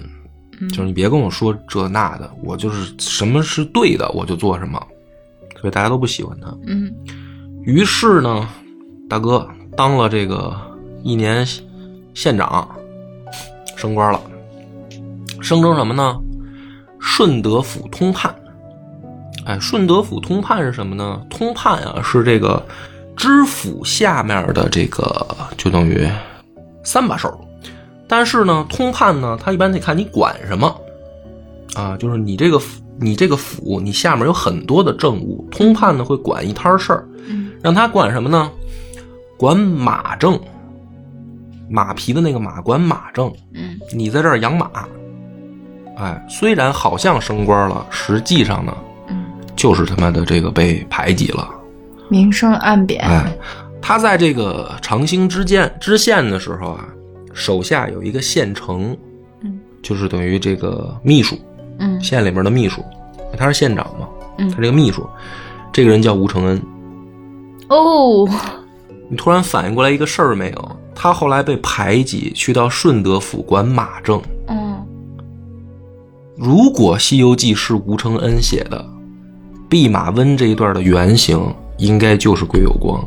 嗯就是你别跟我说这那的，我就是什么是对的我就做什么，所以大家都不喜欢他。嗯于是呢，大哥当了这个一年县长，升官了，升成什么呢？顺德府通判。哎，顺德府通判是什么呢？通判啊，是这个知府下面的这个，就等于三把手。但是呢，通判呢，他一般得看你管什么啊，就是你这个府你这个府，你下面有很多的政务，通判呢会管一摊事儿。嗯让他管什么呢？管马政，马皮的那个马，管马政。嗯你在这儿养马，哎，虽然好像升官了，实际上呢，嗯，就是他妈的这个被排挤了。明升暗贬。哎，他在这个长兴知县知县的时候啊，手下有一个县丞，嗯就是等于这个秘书，嗯县里面的秘书，他是县长嘛，嗯他这个秘书，这个人叫吴承恩。哦，你突然反应过来一个事儿没有？他后来被排挤，去到顺德府管马政。嗯如果《西游记》是吴承恩写的，弼马温这一段的原型应该就是归有光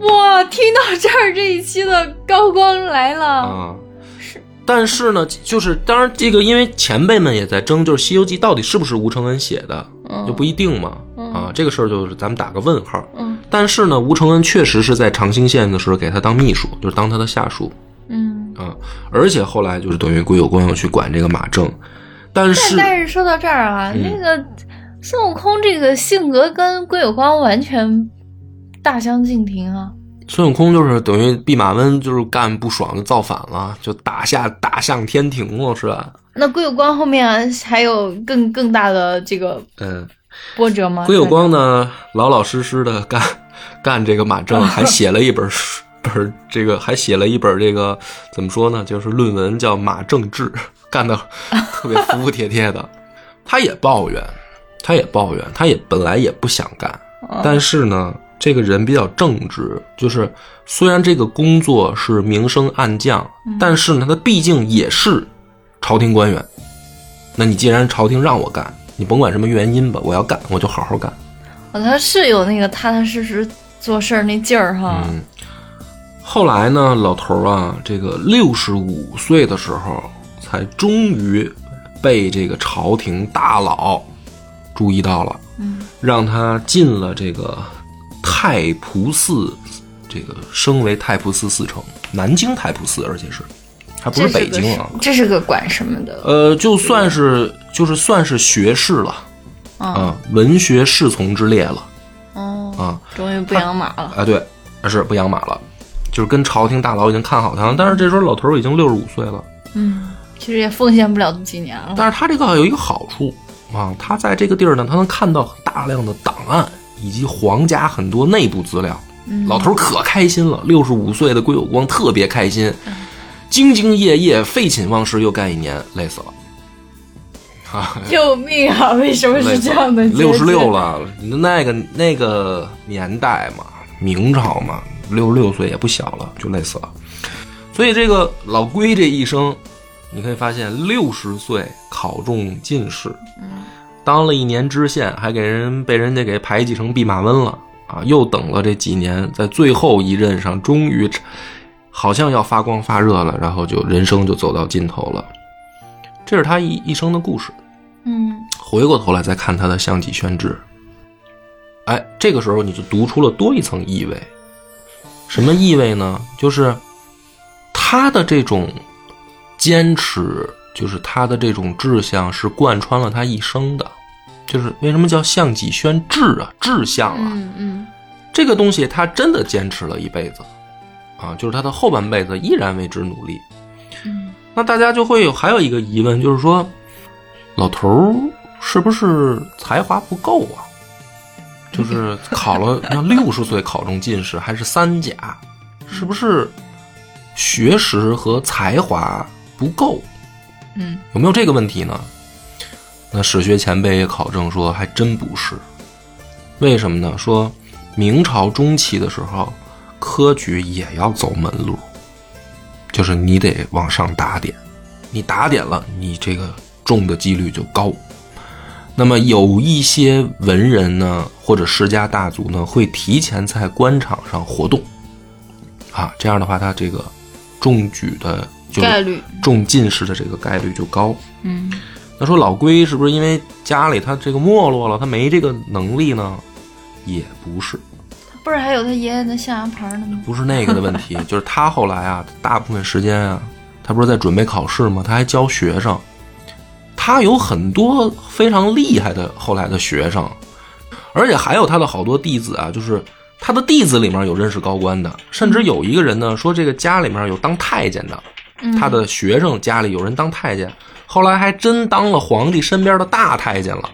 哇，听到这儿，这一期的高光来了。啊。是但是呢，就是当然这个，因为前辈们也在争，就是《西游记》到底是不是吴承恩写的，嗯就不一定嘛。嗯啊，这个事儿就是咱们打个问号。嗯但是呢，吴承恩确实是在长兴县的时候给他当秘书，就是当他的下属。嗯。啊，而且后来就是等于归有光要去管这个马政，但但是但是说到这儿啊，嗯那个孙悟空这个性格跟归有光完全大相径庭啊。孙悟空就是等于弼马温就是干不爽就造反了，就打下打向天庭了，是吧？那归有光后面还有更更大的这个嗯，波折吗？归有光呢，老老实实的干干这个马政，还写了一本书本儿这个还写了一本这个怎么说呢？就是论文叫《马政治》，干的特别服服帖帖的。他也抱怨，他也抱怨，他也本来也不想干，嗯但是呢，这个人比较正直，就是虽然这个工作是明升暗降，嗯但是呢，他毕竟也是朝廷官员。那你既然朝廷让我干，你甭管什么原因吧，我要干，我就好好干。哦他是有那个踏踏实实做事儿那劲儿哈。嗯，后来呢，老头儿啊，这个六十五岁的时候，才终于被这个朝廷大佬注意到了，嗯，让他进了这个太仆寺，这个升为太仆寺寺丞，南京太仆寺，而且是还不是北京啊。这是个管什么的？呃，就算是就是算是学士了啊啊，文学侍从之列了哦，啊。终于不养马了。啊，对，是不养马了，就是跟朝廷大佬已经看好他了。但是这时候老头儿已经六十五岁了，嗯，其实也奉献不了几年了。但是他这个有一个好处啊，他在这个地儿呢，他能看到大量的档案以及皇家很多内部资料。嗯老头儿可开心了，六十五岁的归有光特别开心，兢兢业业、废寝忘食又干一年，累死了。啊，救命啊！为什么是这样的？六十六，了，那个那个年代嘛，明朝嘛，六十六岁也不小了，就累死了。所以这个老龟这一生，你可以发现，六十岁考中进士，当了一年知县，还给人被人家给排挤成弼马温了啊！又等了这几年，在最后一任上，终于好像要发光发热了，然后就人生就走到尽头了。这是他一一生的故事。嗯回过头来再看他的《项脊宣志》，哎，这个时候你就读出了多一层意味。什么意味呢？就是他的这种坚持，就是他的这种志向，是贯穿了他一生的。就是为什么叫向己宣志啊？志向啊，嗯嗯这个东西他真的坚持了一辈子，啊，就是他的后半辈子依然为之努力。嗯那大家就会有还有一个疑问，就是说，老头儿是不是才华不够啊？就是考了那六十岁考中进士，还是三甲，是不是学识和才华不够？嗯有没有这个问题呢？那史学前辈也考证说，还真不是。为什么呢？说明朝中期的时候，科举也要走门路，就是你得往上打点，你打点了，你这个中的几率就高。那么有一些文人呢，或者世家大族呢，会提前在官场上活动，啊，这样的话，他这个中举的就概率中进士的这个概率就高。嗯那说老龟是不是因为家里他这个没落了，他没这个能力呢？也不是，不是还有他爷爷的象牙牌呢吗？不是那个的问题，就是他后来啊，大部分时间啊，他不是在准备考试吗？他还教学生，他有很多非常厉害的后来的学生，而且还有他的好多弟子啊，就是他的弟子里面有认识高官的，甚至有一个人呢说这个家里面有当太监的，嗯他的学生家里有人当太监，后来还真当了皇帝身边的大太监了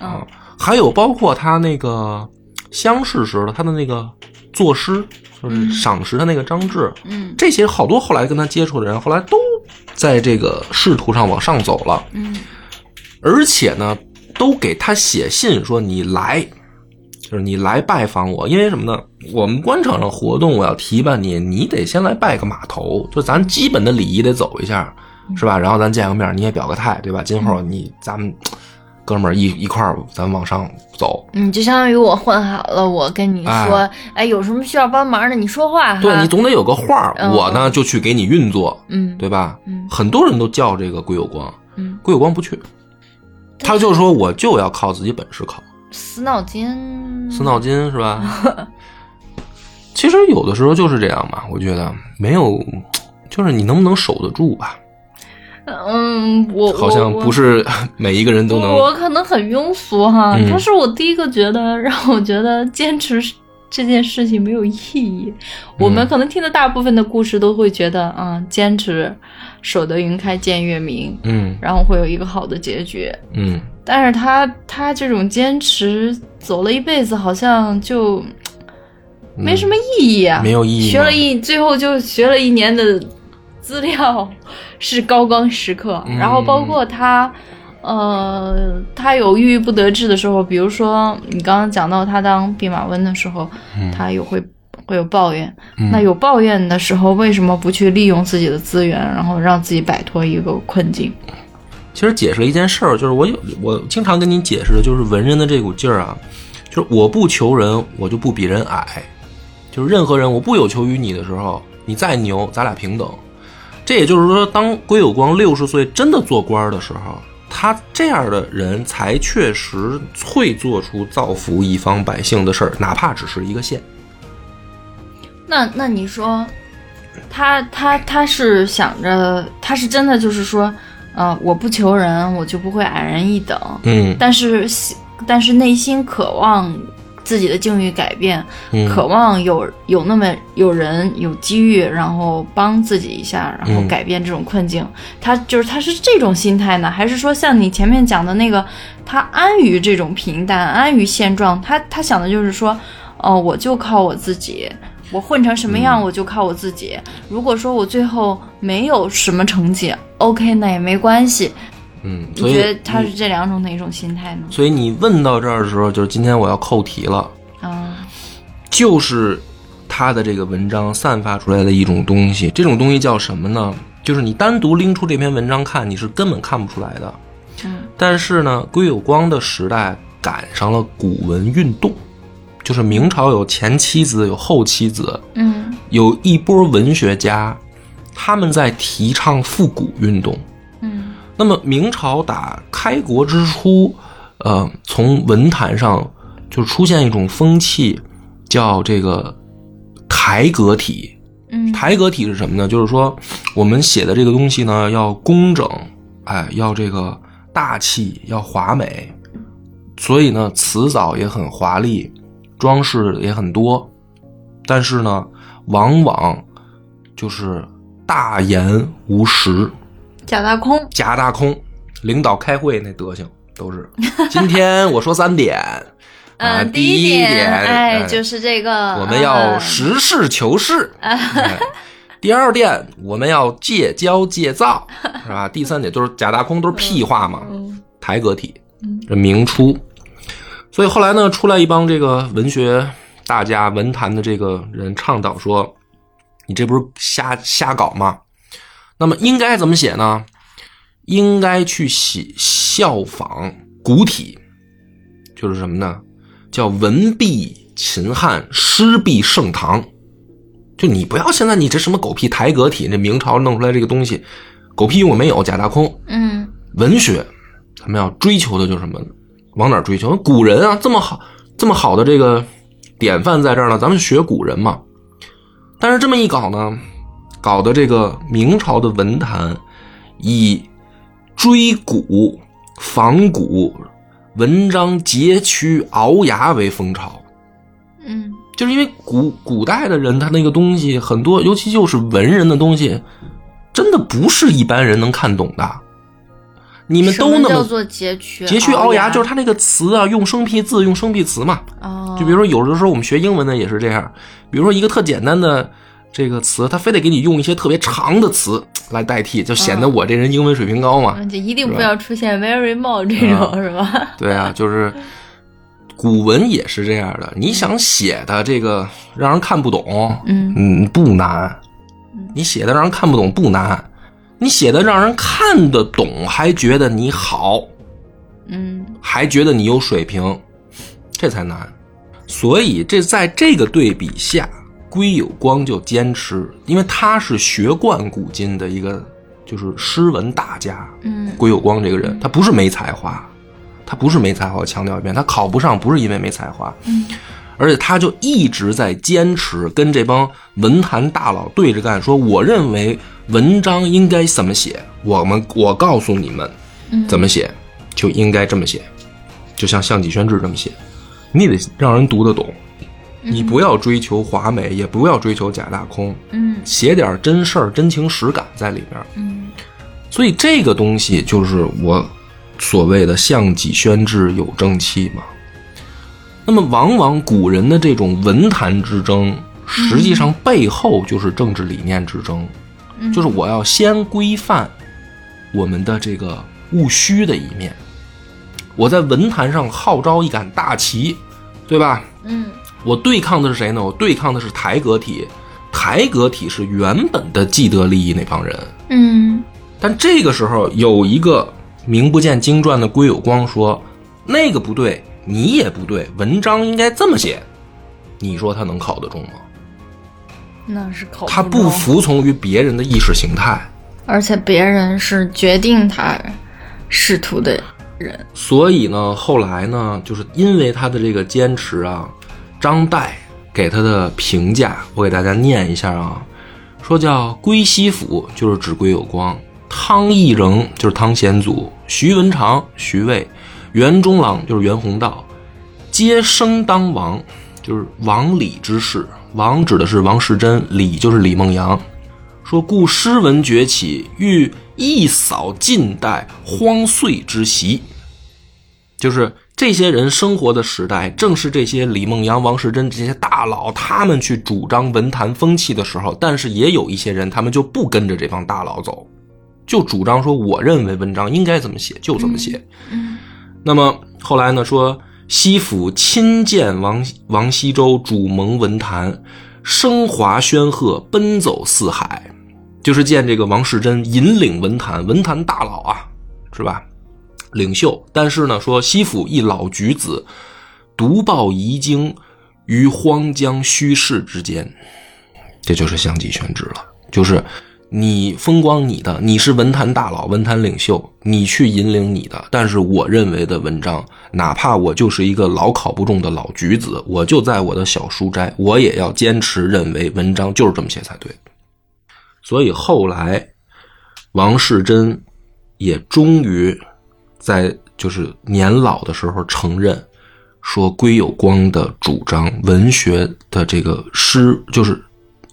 啊嗯。还有包括他那个乡试时的他的那个作诗，就是赏识他那个张志，嗯这些好多后来跟他接触的人，后来都在这个仕途上往上走了，嗯而且呢，都给他写信说你来。就是你来拜访我，因为什么呢？我们官场上活动，我要提拔你，你得先来拜个码头，就咱基本的礼仪得走一下，是吧？然后咱见个面，你也表个态，对吧？今后你咱们哥们儿一一块儿，咱往上走。嗯，就相当于我混好了，我跟你说，哎哎，有什么需要帮忙的，你说话。对你总得有个话，嗯我呢就去给你运作，嗯对吧？嗯很多人都叫这个归有光，嗯，归有光不去，他就说我就要靠自己本事考，死脑筋，死脑筋是吧？其实有的时候就是这样嘛，我觉得没有，就是你能不能守得住吧？嗯，我好像不是。每一个人都能。我可能很庸俗哈，嗯但是我第一个觉得让我觉得坚持这件事情没有意义。我们可能听的大部分的故事都会觉得啊、坚持守得云开见月明，嗯然后会有一个好的结局。嗯，但是他他这种坚持走了一辈子，好像就没什么意义啊，嗯没有意义学了一最后就学了一年的资料是高光时刻，嗯然后包括他呃，他有郁郁不得志的时候，比如说你刚刚讲到他当弼马温的时候，他有会会有抱怨。那有抱怨的时候，为什么不去利用自己的资源，然后让自己摆脱一个困境？其实解释了一件事儿，就是我有我经常跟你解释的，就是文人的这股劲儿啊，就是我不求人，我就不比人矮，就是任何人我不有求于你的时候，你再牛，咱俩平等。这也就是说，当归有光六十岁真的做官的时候，他这样的人才确实会做出造福一方百姓的事儿，哪怕只是一个县。那那你说，他他他是想着，他是真的就是说。呃，我不求人，我就不会矮人一等。嗯，但是但是内心渴望自己的境遇改变，渴望有有那么有人有机遇，然后帮自己一下，然后改变这种困境。他就是他是这种心态呢，还是说像你前面讲的那个，他安于这种平淡，安于现状？他他想的就是说，哦，我就靠我自己。我混成什么样，我就靠我自己。如果说我最后没有什么成绩，OK，那也没关系。嗯，你觉得他是这两种哪一种心态呢？所以你问到这儿的时候，就是今天我要扣题了。啊，就是他的这个文章散发出来的一种东西，这种东西叫什么呢？就是你单独拎出这篇文章看，你是根本看不出来的。嗯，但是呢，归有光的时代赶上了古文运动。就是明朝有前七子，有后七子，嗯，有一波文学家，他们在提倡复古运动，嗯。那么明朝打开国之初，呃，从文坛上就出现一种风气，叫这个台阁体。嗯，台阁体是什么呢？就是说我们写的这个东西呢，要工整，哎，要这个大气，要华美，所以呢，辞藻也很华丽。装饰也很多，但是呢，往往就是大言无实，假大空，假大空。领导开会那德行都是。今天我说三点，啊，第一点，哎，就是这个，我们要实事求是。第二点，我们要戒骄戒躁，是吧？第三点就是假大空，都是屁话嘛。台阁体，这明初。所以后来呢，出来一帮这个文学大家、文坛的这个人倡导说：“你这不是瞎瞎搞吗？那么应该怎么写呢？应该去写效仿古体，就是什么呢？叫文必秦汉，诗必盛唐。就你不要现在你这什么狗屁台阁体，那明朝弄出来这个东西，狗屁用也没有，假大空。嗯，文学咱们要追求的就是什么？”往哪追求？古人啊，这么好，这么好的这个典范在这儿呢，咱们学古人嘛。但是这么一搞呢，搞的这个明朝的文坛以追古、仿古、文章截取、熬牙为风潮。嗯，就是因为古古代的人，他那个东西很多，尤其就是文人的东西，真的不是一般人能看懂的。你们都那么叫做截取截取熬牙，就是他那个词啊，用生僻字，用生僻词嘛。哦，就比如说，有的时候我们学英文的也是这样，比如说一个特简单的这个词，他非得给你用一些特别长的词来代替，就显得我这人英文水平高嘛。就一定不要出现 very more 这种，是吧？对啊，就是古文也是这样的。你想写的这个让人看不懂，嗯嗯，不难。你写的让人看不懂不难。你写的让人看得懂，还觉得你好，嗯，还觉得你有水平，这才难。所以这在这个对比下，归有光就坚持，因为他是学贯古今的一个，就是诗文大家。嗯，归有光这个人，他不是没才华，他不是没才华。我强调一遍，他考不上不是因为没才华，嗯，而且他就一直在坚持跟这帮文坛大佬对着干，说我认为。文章应该怎么写？我们我告诉你们，怎么写就应该这么写，就像《项脊轩志》这么写，你得让人读得懂。你不要追求华美，也不要追求假大空，嗯，写点真事儿、真情实感在里边。嗯，所以这个东西就是我所谓的“项脊轩志有正气”嘛。那么，往往古人的这种文坛之争，实际上背后就是政治理念之争。就是我要先规范我们的这个务虚的一面。我在文坛上号召一杆大旗，对吧？嗯我对抗的是谁呢？我对抗的是台阁体，台阁体是原本的既得利益那帮人。嗯但这个时候有一个名不见经传的归有光说，那个不对，你也不对，文章应该这么写。你说他能考得中吗？那是考他不服从于别人的意识形态，而且别人是决定他仕途的人。所以呢，后来呢，就是因为他的这个坚持啊，张岱给他的评价，我给大家念一下啊，说叫归西府，就是指归有光；汤义仍就是汤显祖；徐文长、徐渭；袁中郎就是袁宏道，皆生当王，就是王李之士。王指的是王世贞，李就是李梦阳。说故诗文崛起，欲一扫近代荒岁之习。就是这些人生活的时代，正是这些李梦阳、王世贞这些大佬他们去主张文坛风气的时候。但是也有一些人，他们就不跟着这帮大佬走，就主张说，我认为文章应该怎么写就怎么写。嗯那么后来呢，说西府亲见王王羲州主盟文坛，升华宣赫，奔走四海，就是见这个王世贞引领文坛，文坛大佬啊，是吧？领袖。但是呢，说西府一老举子，独抱遗经于荒江虚室之间，这就是相继宣之了，就是。你风光你的，你是文坛大佬、文坛领袖，你去引领你的。但是我认为的文章，哪怕我就是一个老考不中的老举子，我就在我的小书斋，我也要坚持认为文章就是这么写才对。所以后来，王世贞也终于在就是年老的时候承认，说归有光的主张，文学的这个诗就是。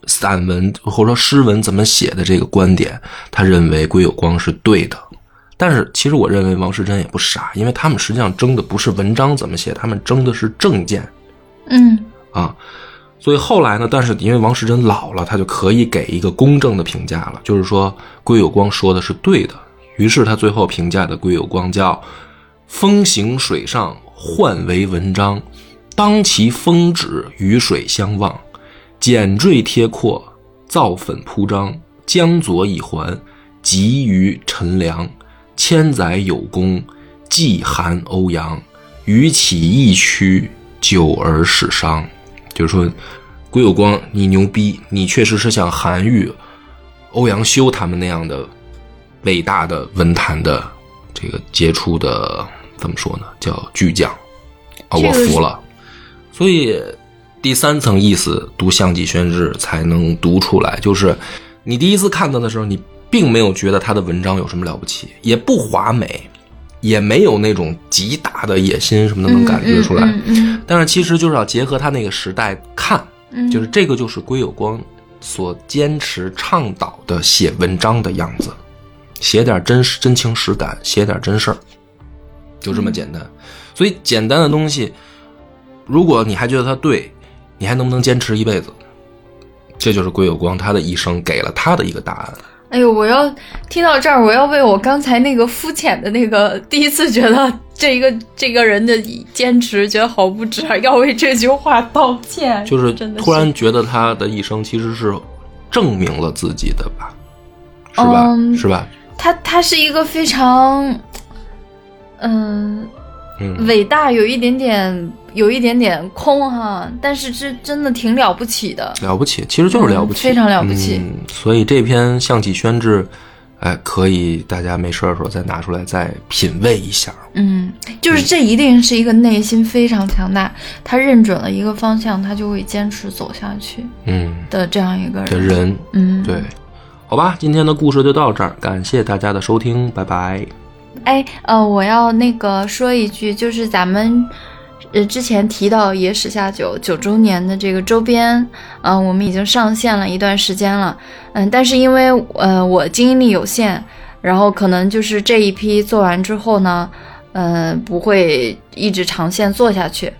散文或者说诗文怎么写的这个观点，他认为归有光是对的。但是其实我认为王世贞也不傻，因为他们实际上争的不是文章怎么写，他们争的是政见嗯啊。所以后来呢，但是因为王世贞老了，他就可以给一个公正的评价了，就是说归有光说的是对的。于是他最后评价的归有光叫“风行水上，换为文章，当其风止，与水相望。”剪缀贴阔，造粉铺张，江左以环，集于陈良，千载有功，既含欧阳，余起义区，久而始伤。就是说，归有光，你牛逼，你确实是像韩愈、欧阳修他们那样的伟大的文坛的这个杰出的，怎么说呢？叫巨匠啊，我服了。所以。第三层意思，读《项脊轩志》才能读出来。就是你第一次看到的时候，你并没有觉得他的文章有什么了不起，也不华美，也没有那种极大的野心什么的能感觉出来。嗯嗯但是其实就是要结合他那个时代看，嗯就是这个就是归有光所坚持倡导的写文章的样子，写点真实真情实感，写点真事儿，就这么简单。所以简单的东西，如果你还觉得它对。你还能不能坚持一辈子？这就是归有光他的一生给了他的一个答案。哎呦，我要听到这儿，我要为我刚才那个肤浅的那个第一次觉得这一个这个人的坚持觉得好不值，要为这句话道歉。就是突然觉得他的一生其实是证明了自己的吧，是吧？嗯是吧？他他是一个非常，嗯、嗯，伟大，有一点点，有一点点空哈，但是这真的挺了不起的。了不起，其实就是了不起，嗯非常了不起嗯。所以这篇《象棋宣志》，哎，可以大家没事儿的时候再拿出来再品味一下。嗯，就是这一定是一个内心非常强大，他认准了一个方向，他就会坚持走下去嗯，的这样一个人，的。人嗯，对，好吧，今天的故事就到这儿，感谢大家的收听，拜拜。哎，呃，我要那个说一句，就是咱们呃之前提到野史下酒九周年的这个周边，嗯、我们已经上线了一段时间了，嗯，但是因为呃我经营力有限，然后可能就是这一批做完之后呢，嗯、不会一直长线做下去。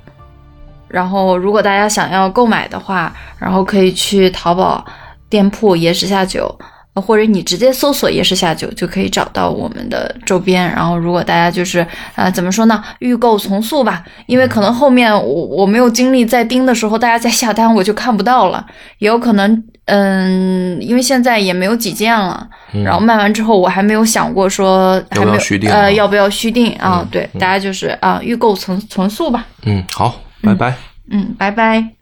然后，如果大家想要购买的话，然后可以去淘宝店铺野史下酒，或者你直接搜索“夜市下酒”就可以找到我们的周边。然后，如果大家就是呃怎么说呢，预购从速吧，因为可能后面我我没有精力再盯的时候，大家再下单我就看不到了。也有可能，嗯，因为现在也没有几件了。然后卖完之后，我还没有想过说还没有呃要不要续订啊？对，大家就是啊预购从从速吧。嗯，好，拜拜。嗯，拜拜。